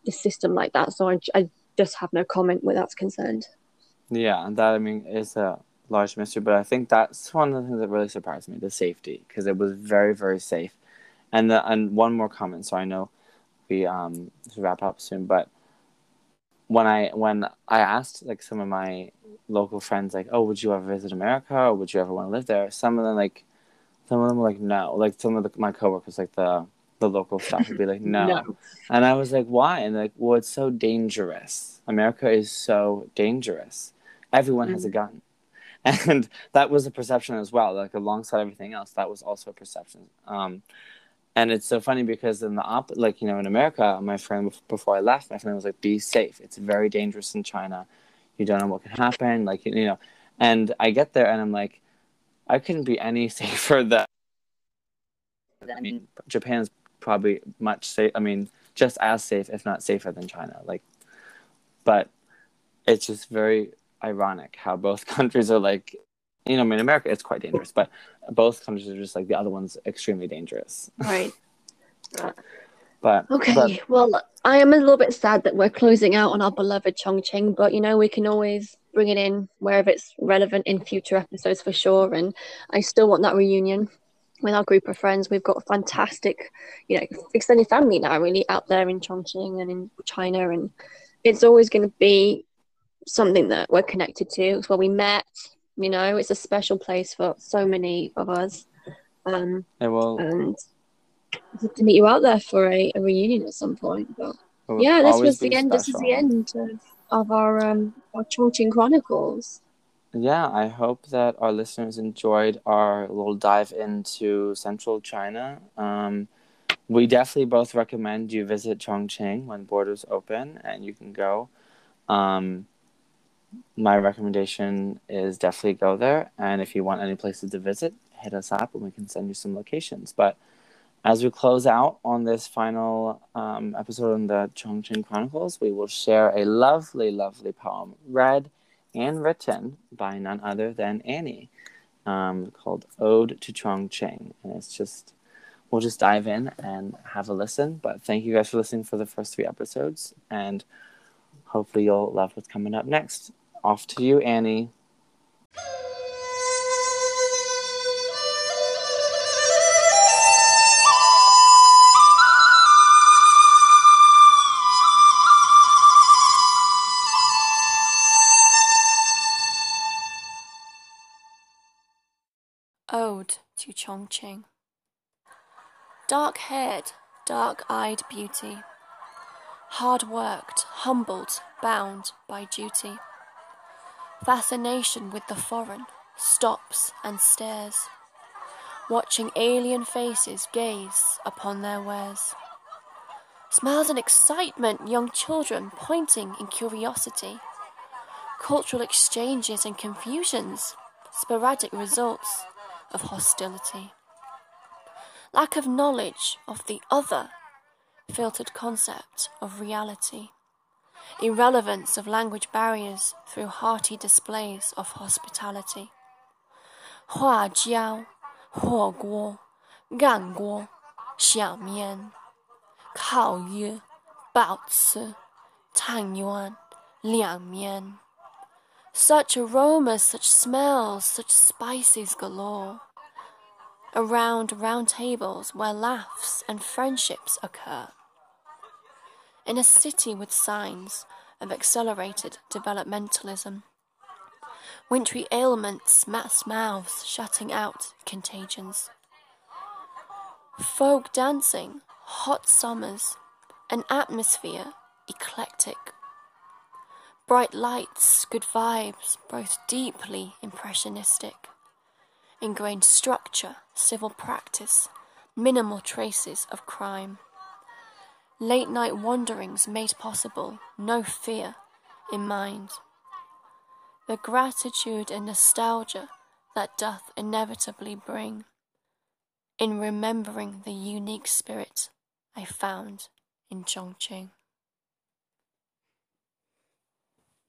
the system like that so i, I just have no comment where that's concerned Yeah, and that I mean is a large mystery, but I think that's one of the things that really surprised me: the safety, because it was very, very safe. And the, and one more comment, so I know we um wrap up soon, but when I when I asked like some of my local friends, like, oh, would you ever visit America, or would you ever want to live there? Some of them like, some of them were like, no. Like some of the, my coworkers, like the the local staff, would be like, no. No. And I was like, why? And like, well, it's so dangerous. America is so dangerous. Everyone has a gun. And that was a perception as well. Like alongside everything else, that was also a perception. Um, and it's so funny because in the op, like you know, in America, my friend before I left, my friend was like, "Be safe. It's very dangerous in China. You don't know what can happen." Like you know, and I get there and I'm like, I couldn't be any safer than. I mean, Japan's probably much safe. I mean, just as safe, if not safer than China. Like, but it's just very ironic how both countries are like, you know, I mean, America it's quite dangerous, but both countries are just like the other one's extremely dangerous. right But Okay, but well, I am a little bit sad that we're closing out on our beloved Chongqing, but you know, we can always bring it in wherever it's relevant in future episodes for sure. And I still want that reunion with our group of friends. We've got a fantastic, you know, extended family now, really, out there in Chongqing and in China. And it's always going to be something that we're connected to. It's where we met, you know, it's a special place for so many of us. Um, it will. and I'd love to meet you out there for a, a reunion at some point. But yeah, this was the end. This is the end of, of our um our Chongqing Chronicles. Yeah, I hope that our listeners enjoyed our little dive into central China. Um, we definitely both recommend you visit Chongqing when borders open and you can go. Um, my recommendation is definitely go there. And if you want any places to visit, hit us up and we can send you some locations. But as we close out on this final um, episode on the Chongqing Chronicles, we will share a lovely, lovely poem read and written by none other than Annie, um, called "Ode to Chongqing," and it's just we'll just dive in and have a listen. But thank you guys for listening for the first three episodes, and hopefully you'll love what's coming up next. Off to you, Annie. Ode to Chongqing. Dark haired, dark eyed beauty, hard worked, humbled, bound by duty. Fascination with the foreign stops and stares, watching alien faces gaze upon their wares. Smiles and excitement, young children pointing in curiosity. Cultural exchanges and confusions, sporadic results of hostility. Lack of knowledge of the other, filtered concept of reality irrelevance of language barriers through hearty displays of hospitality. Hua jiao, huo guo, gan guo, xiao mian, kao yu, bao ci, tang yuan, liang mian. Such aromas, such smells, such spices galore. Around round tables where laughs and friendships occur. In a city with signs of accelerated developmentalism, wintry ailments, mass mouths shutting out contagions. Folk dancing, hot summers, an atmosphere eclectic. Bright lights, good vibes, both deeply impressionistic. Ingrained structure, civil practice, minimal traces of crime. Late night wanderings made possible, no fear in mind. The gratitude and nostalgia that doth inevitably bring in remembering the unique spirit I found in Chongqing.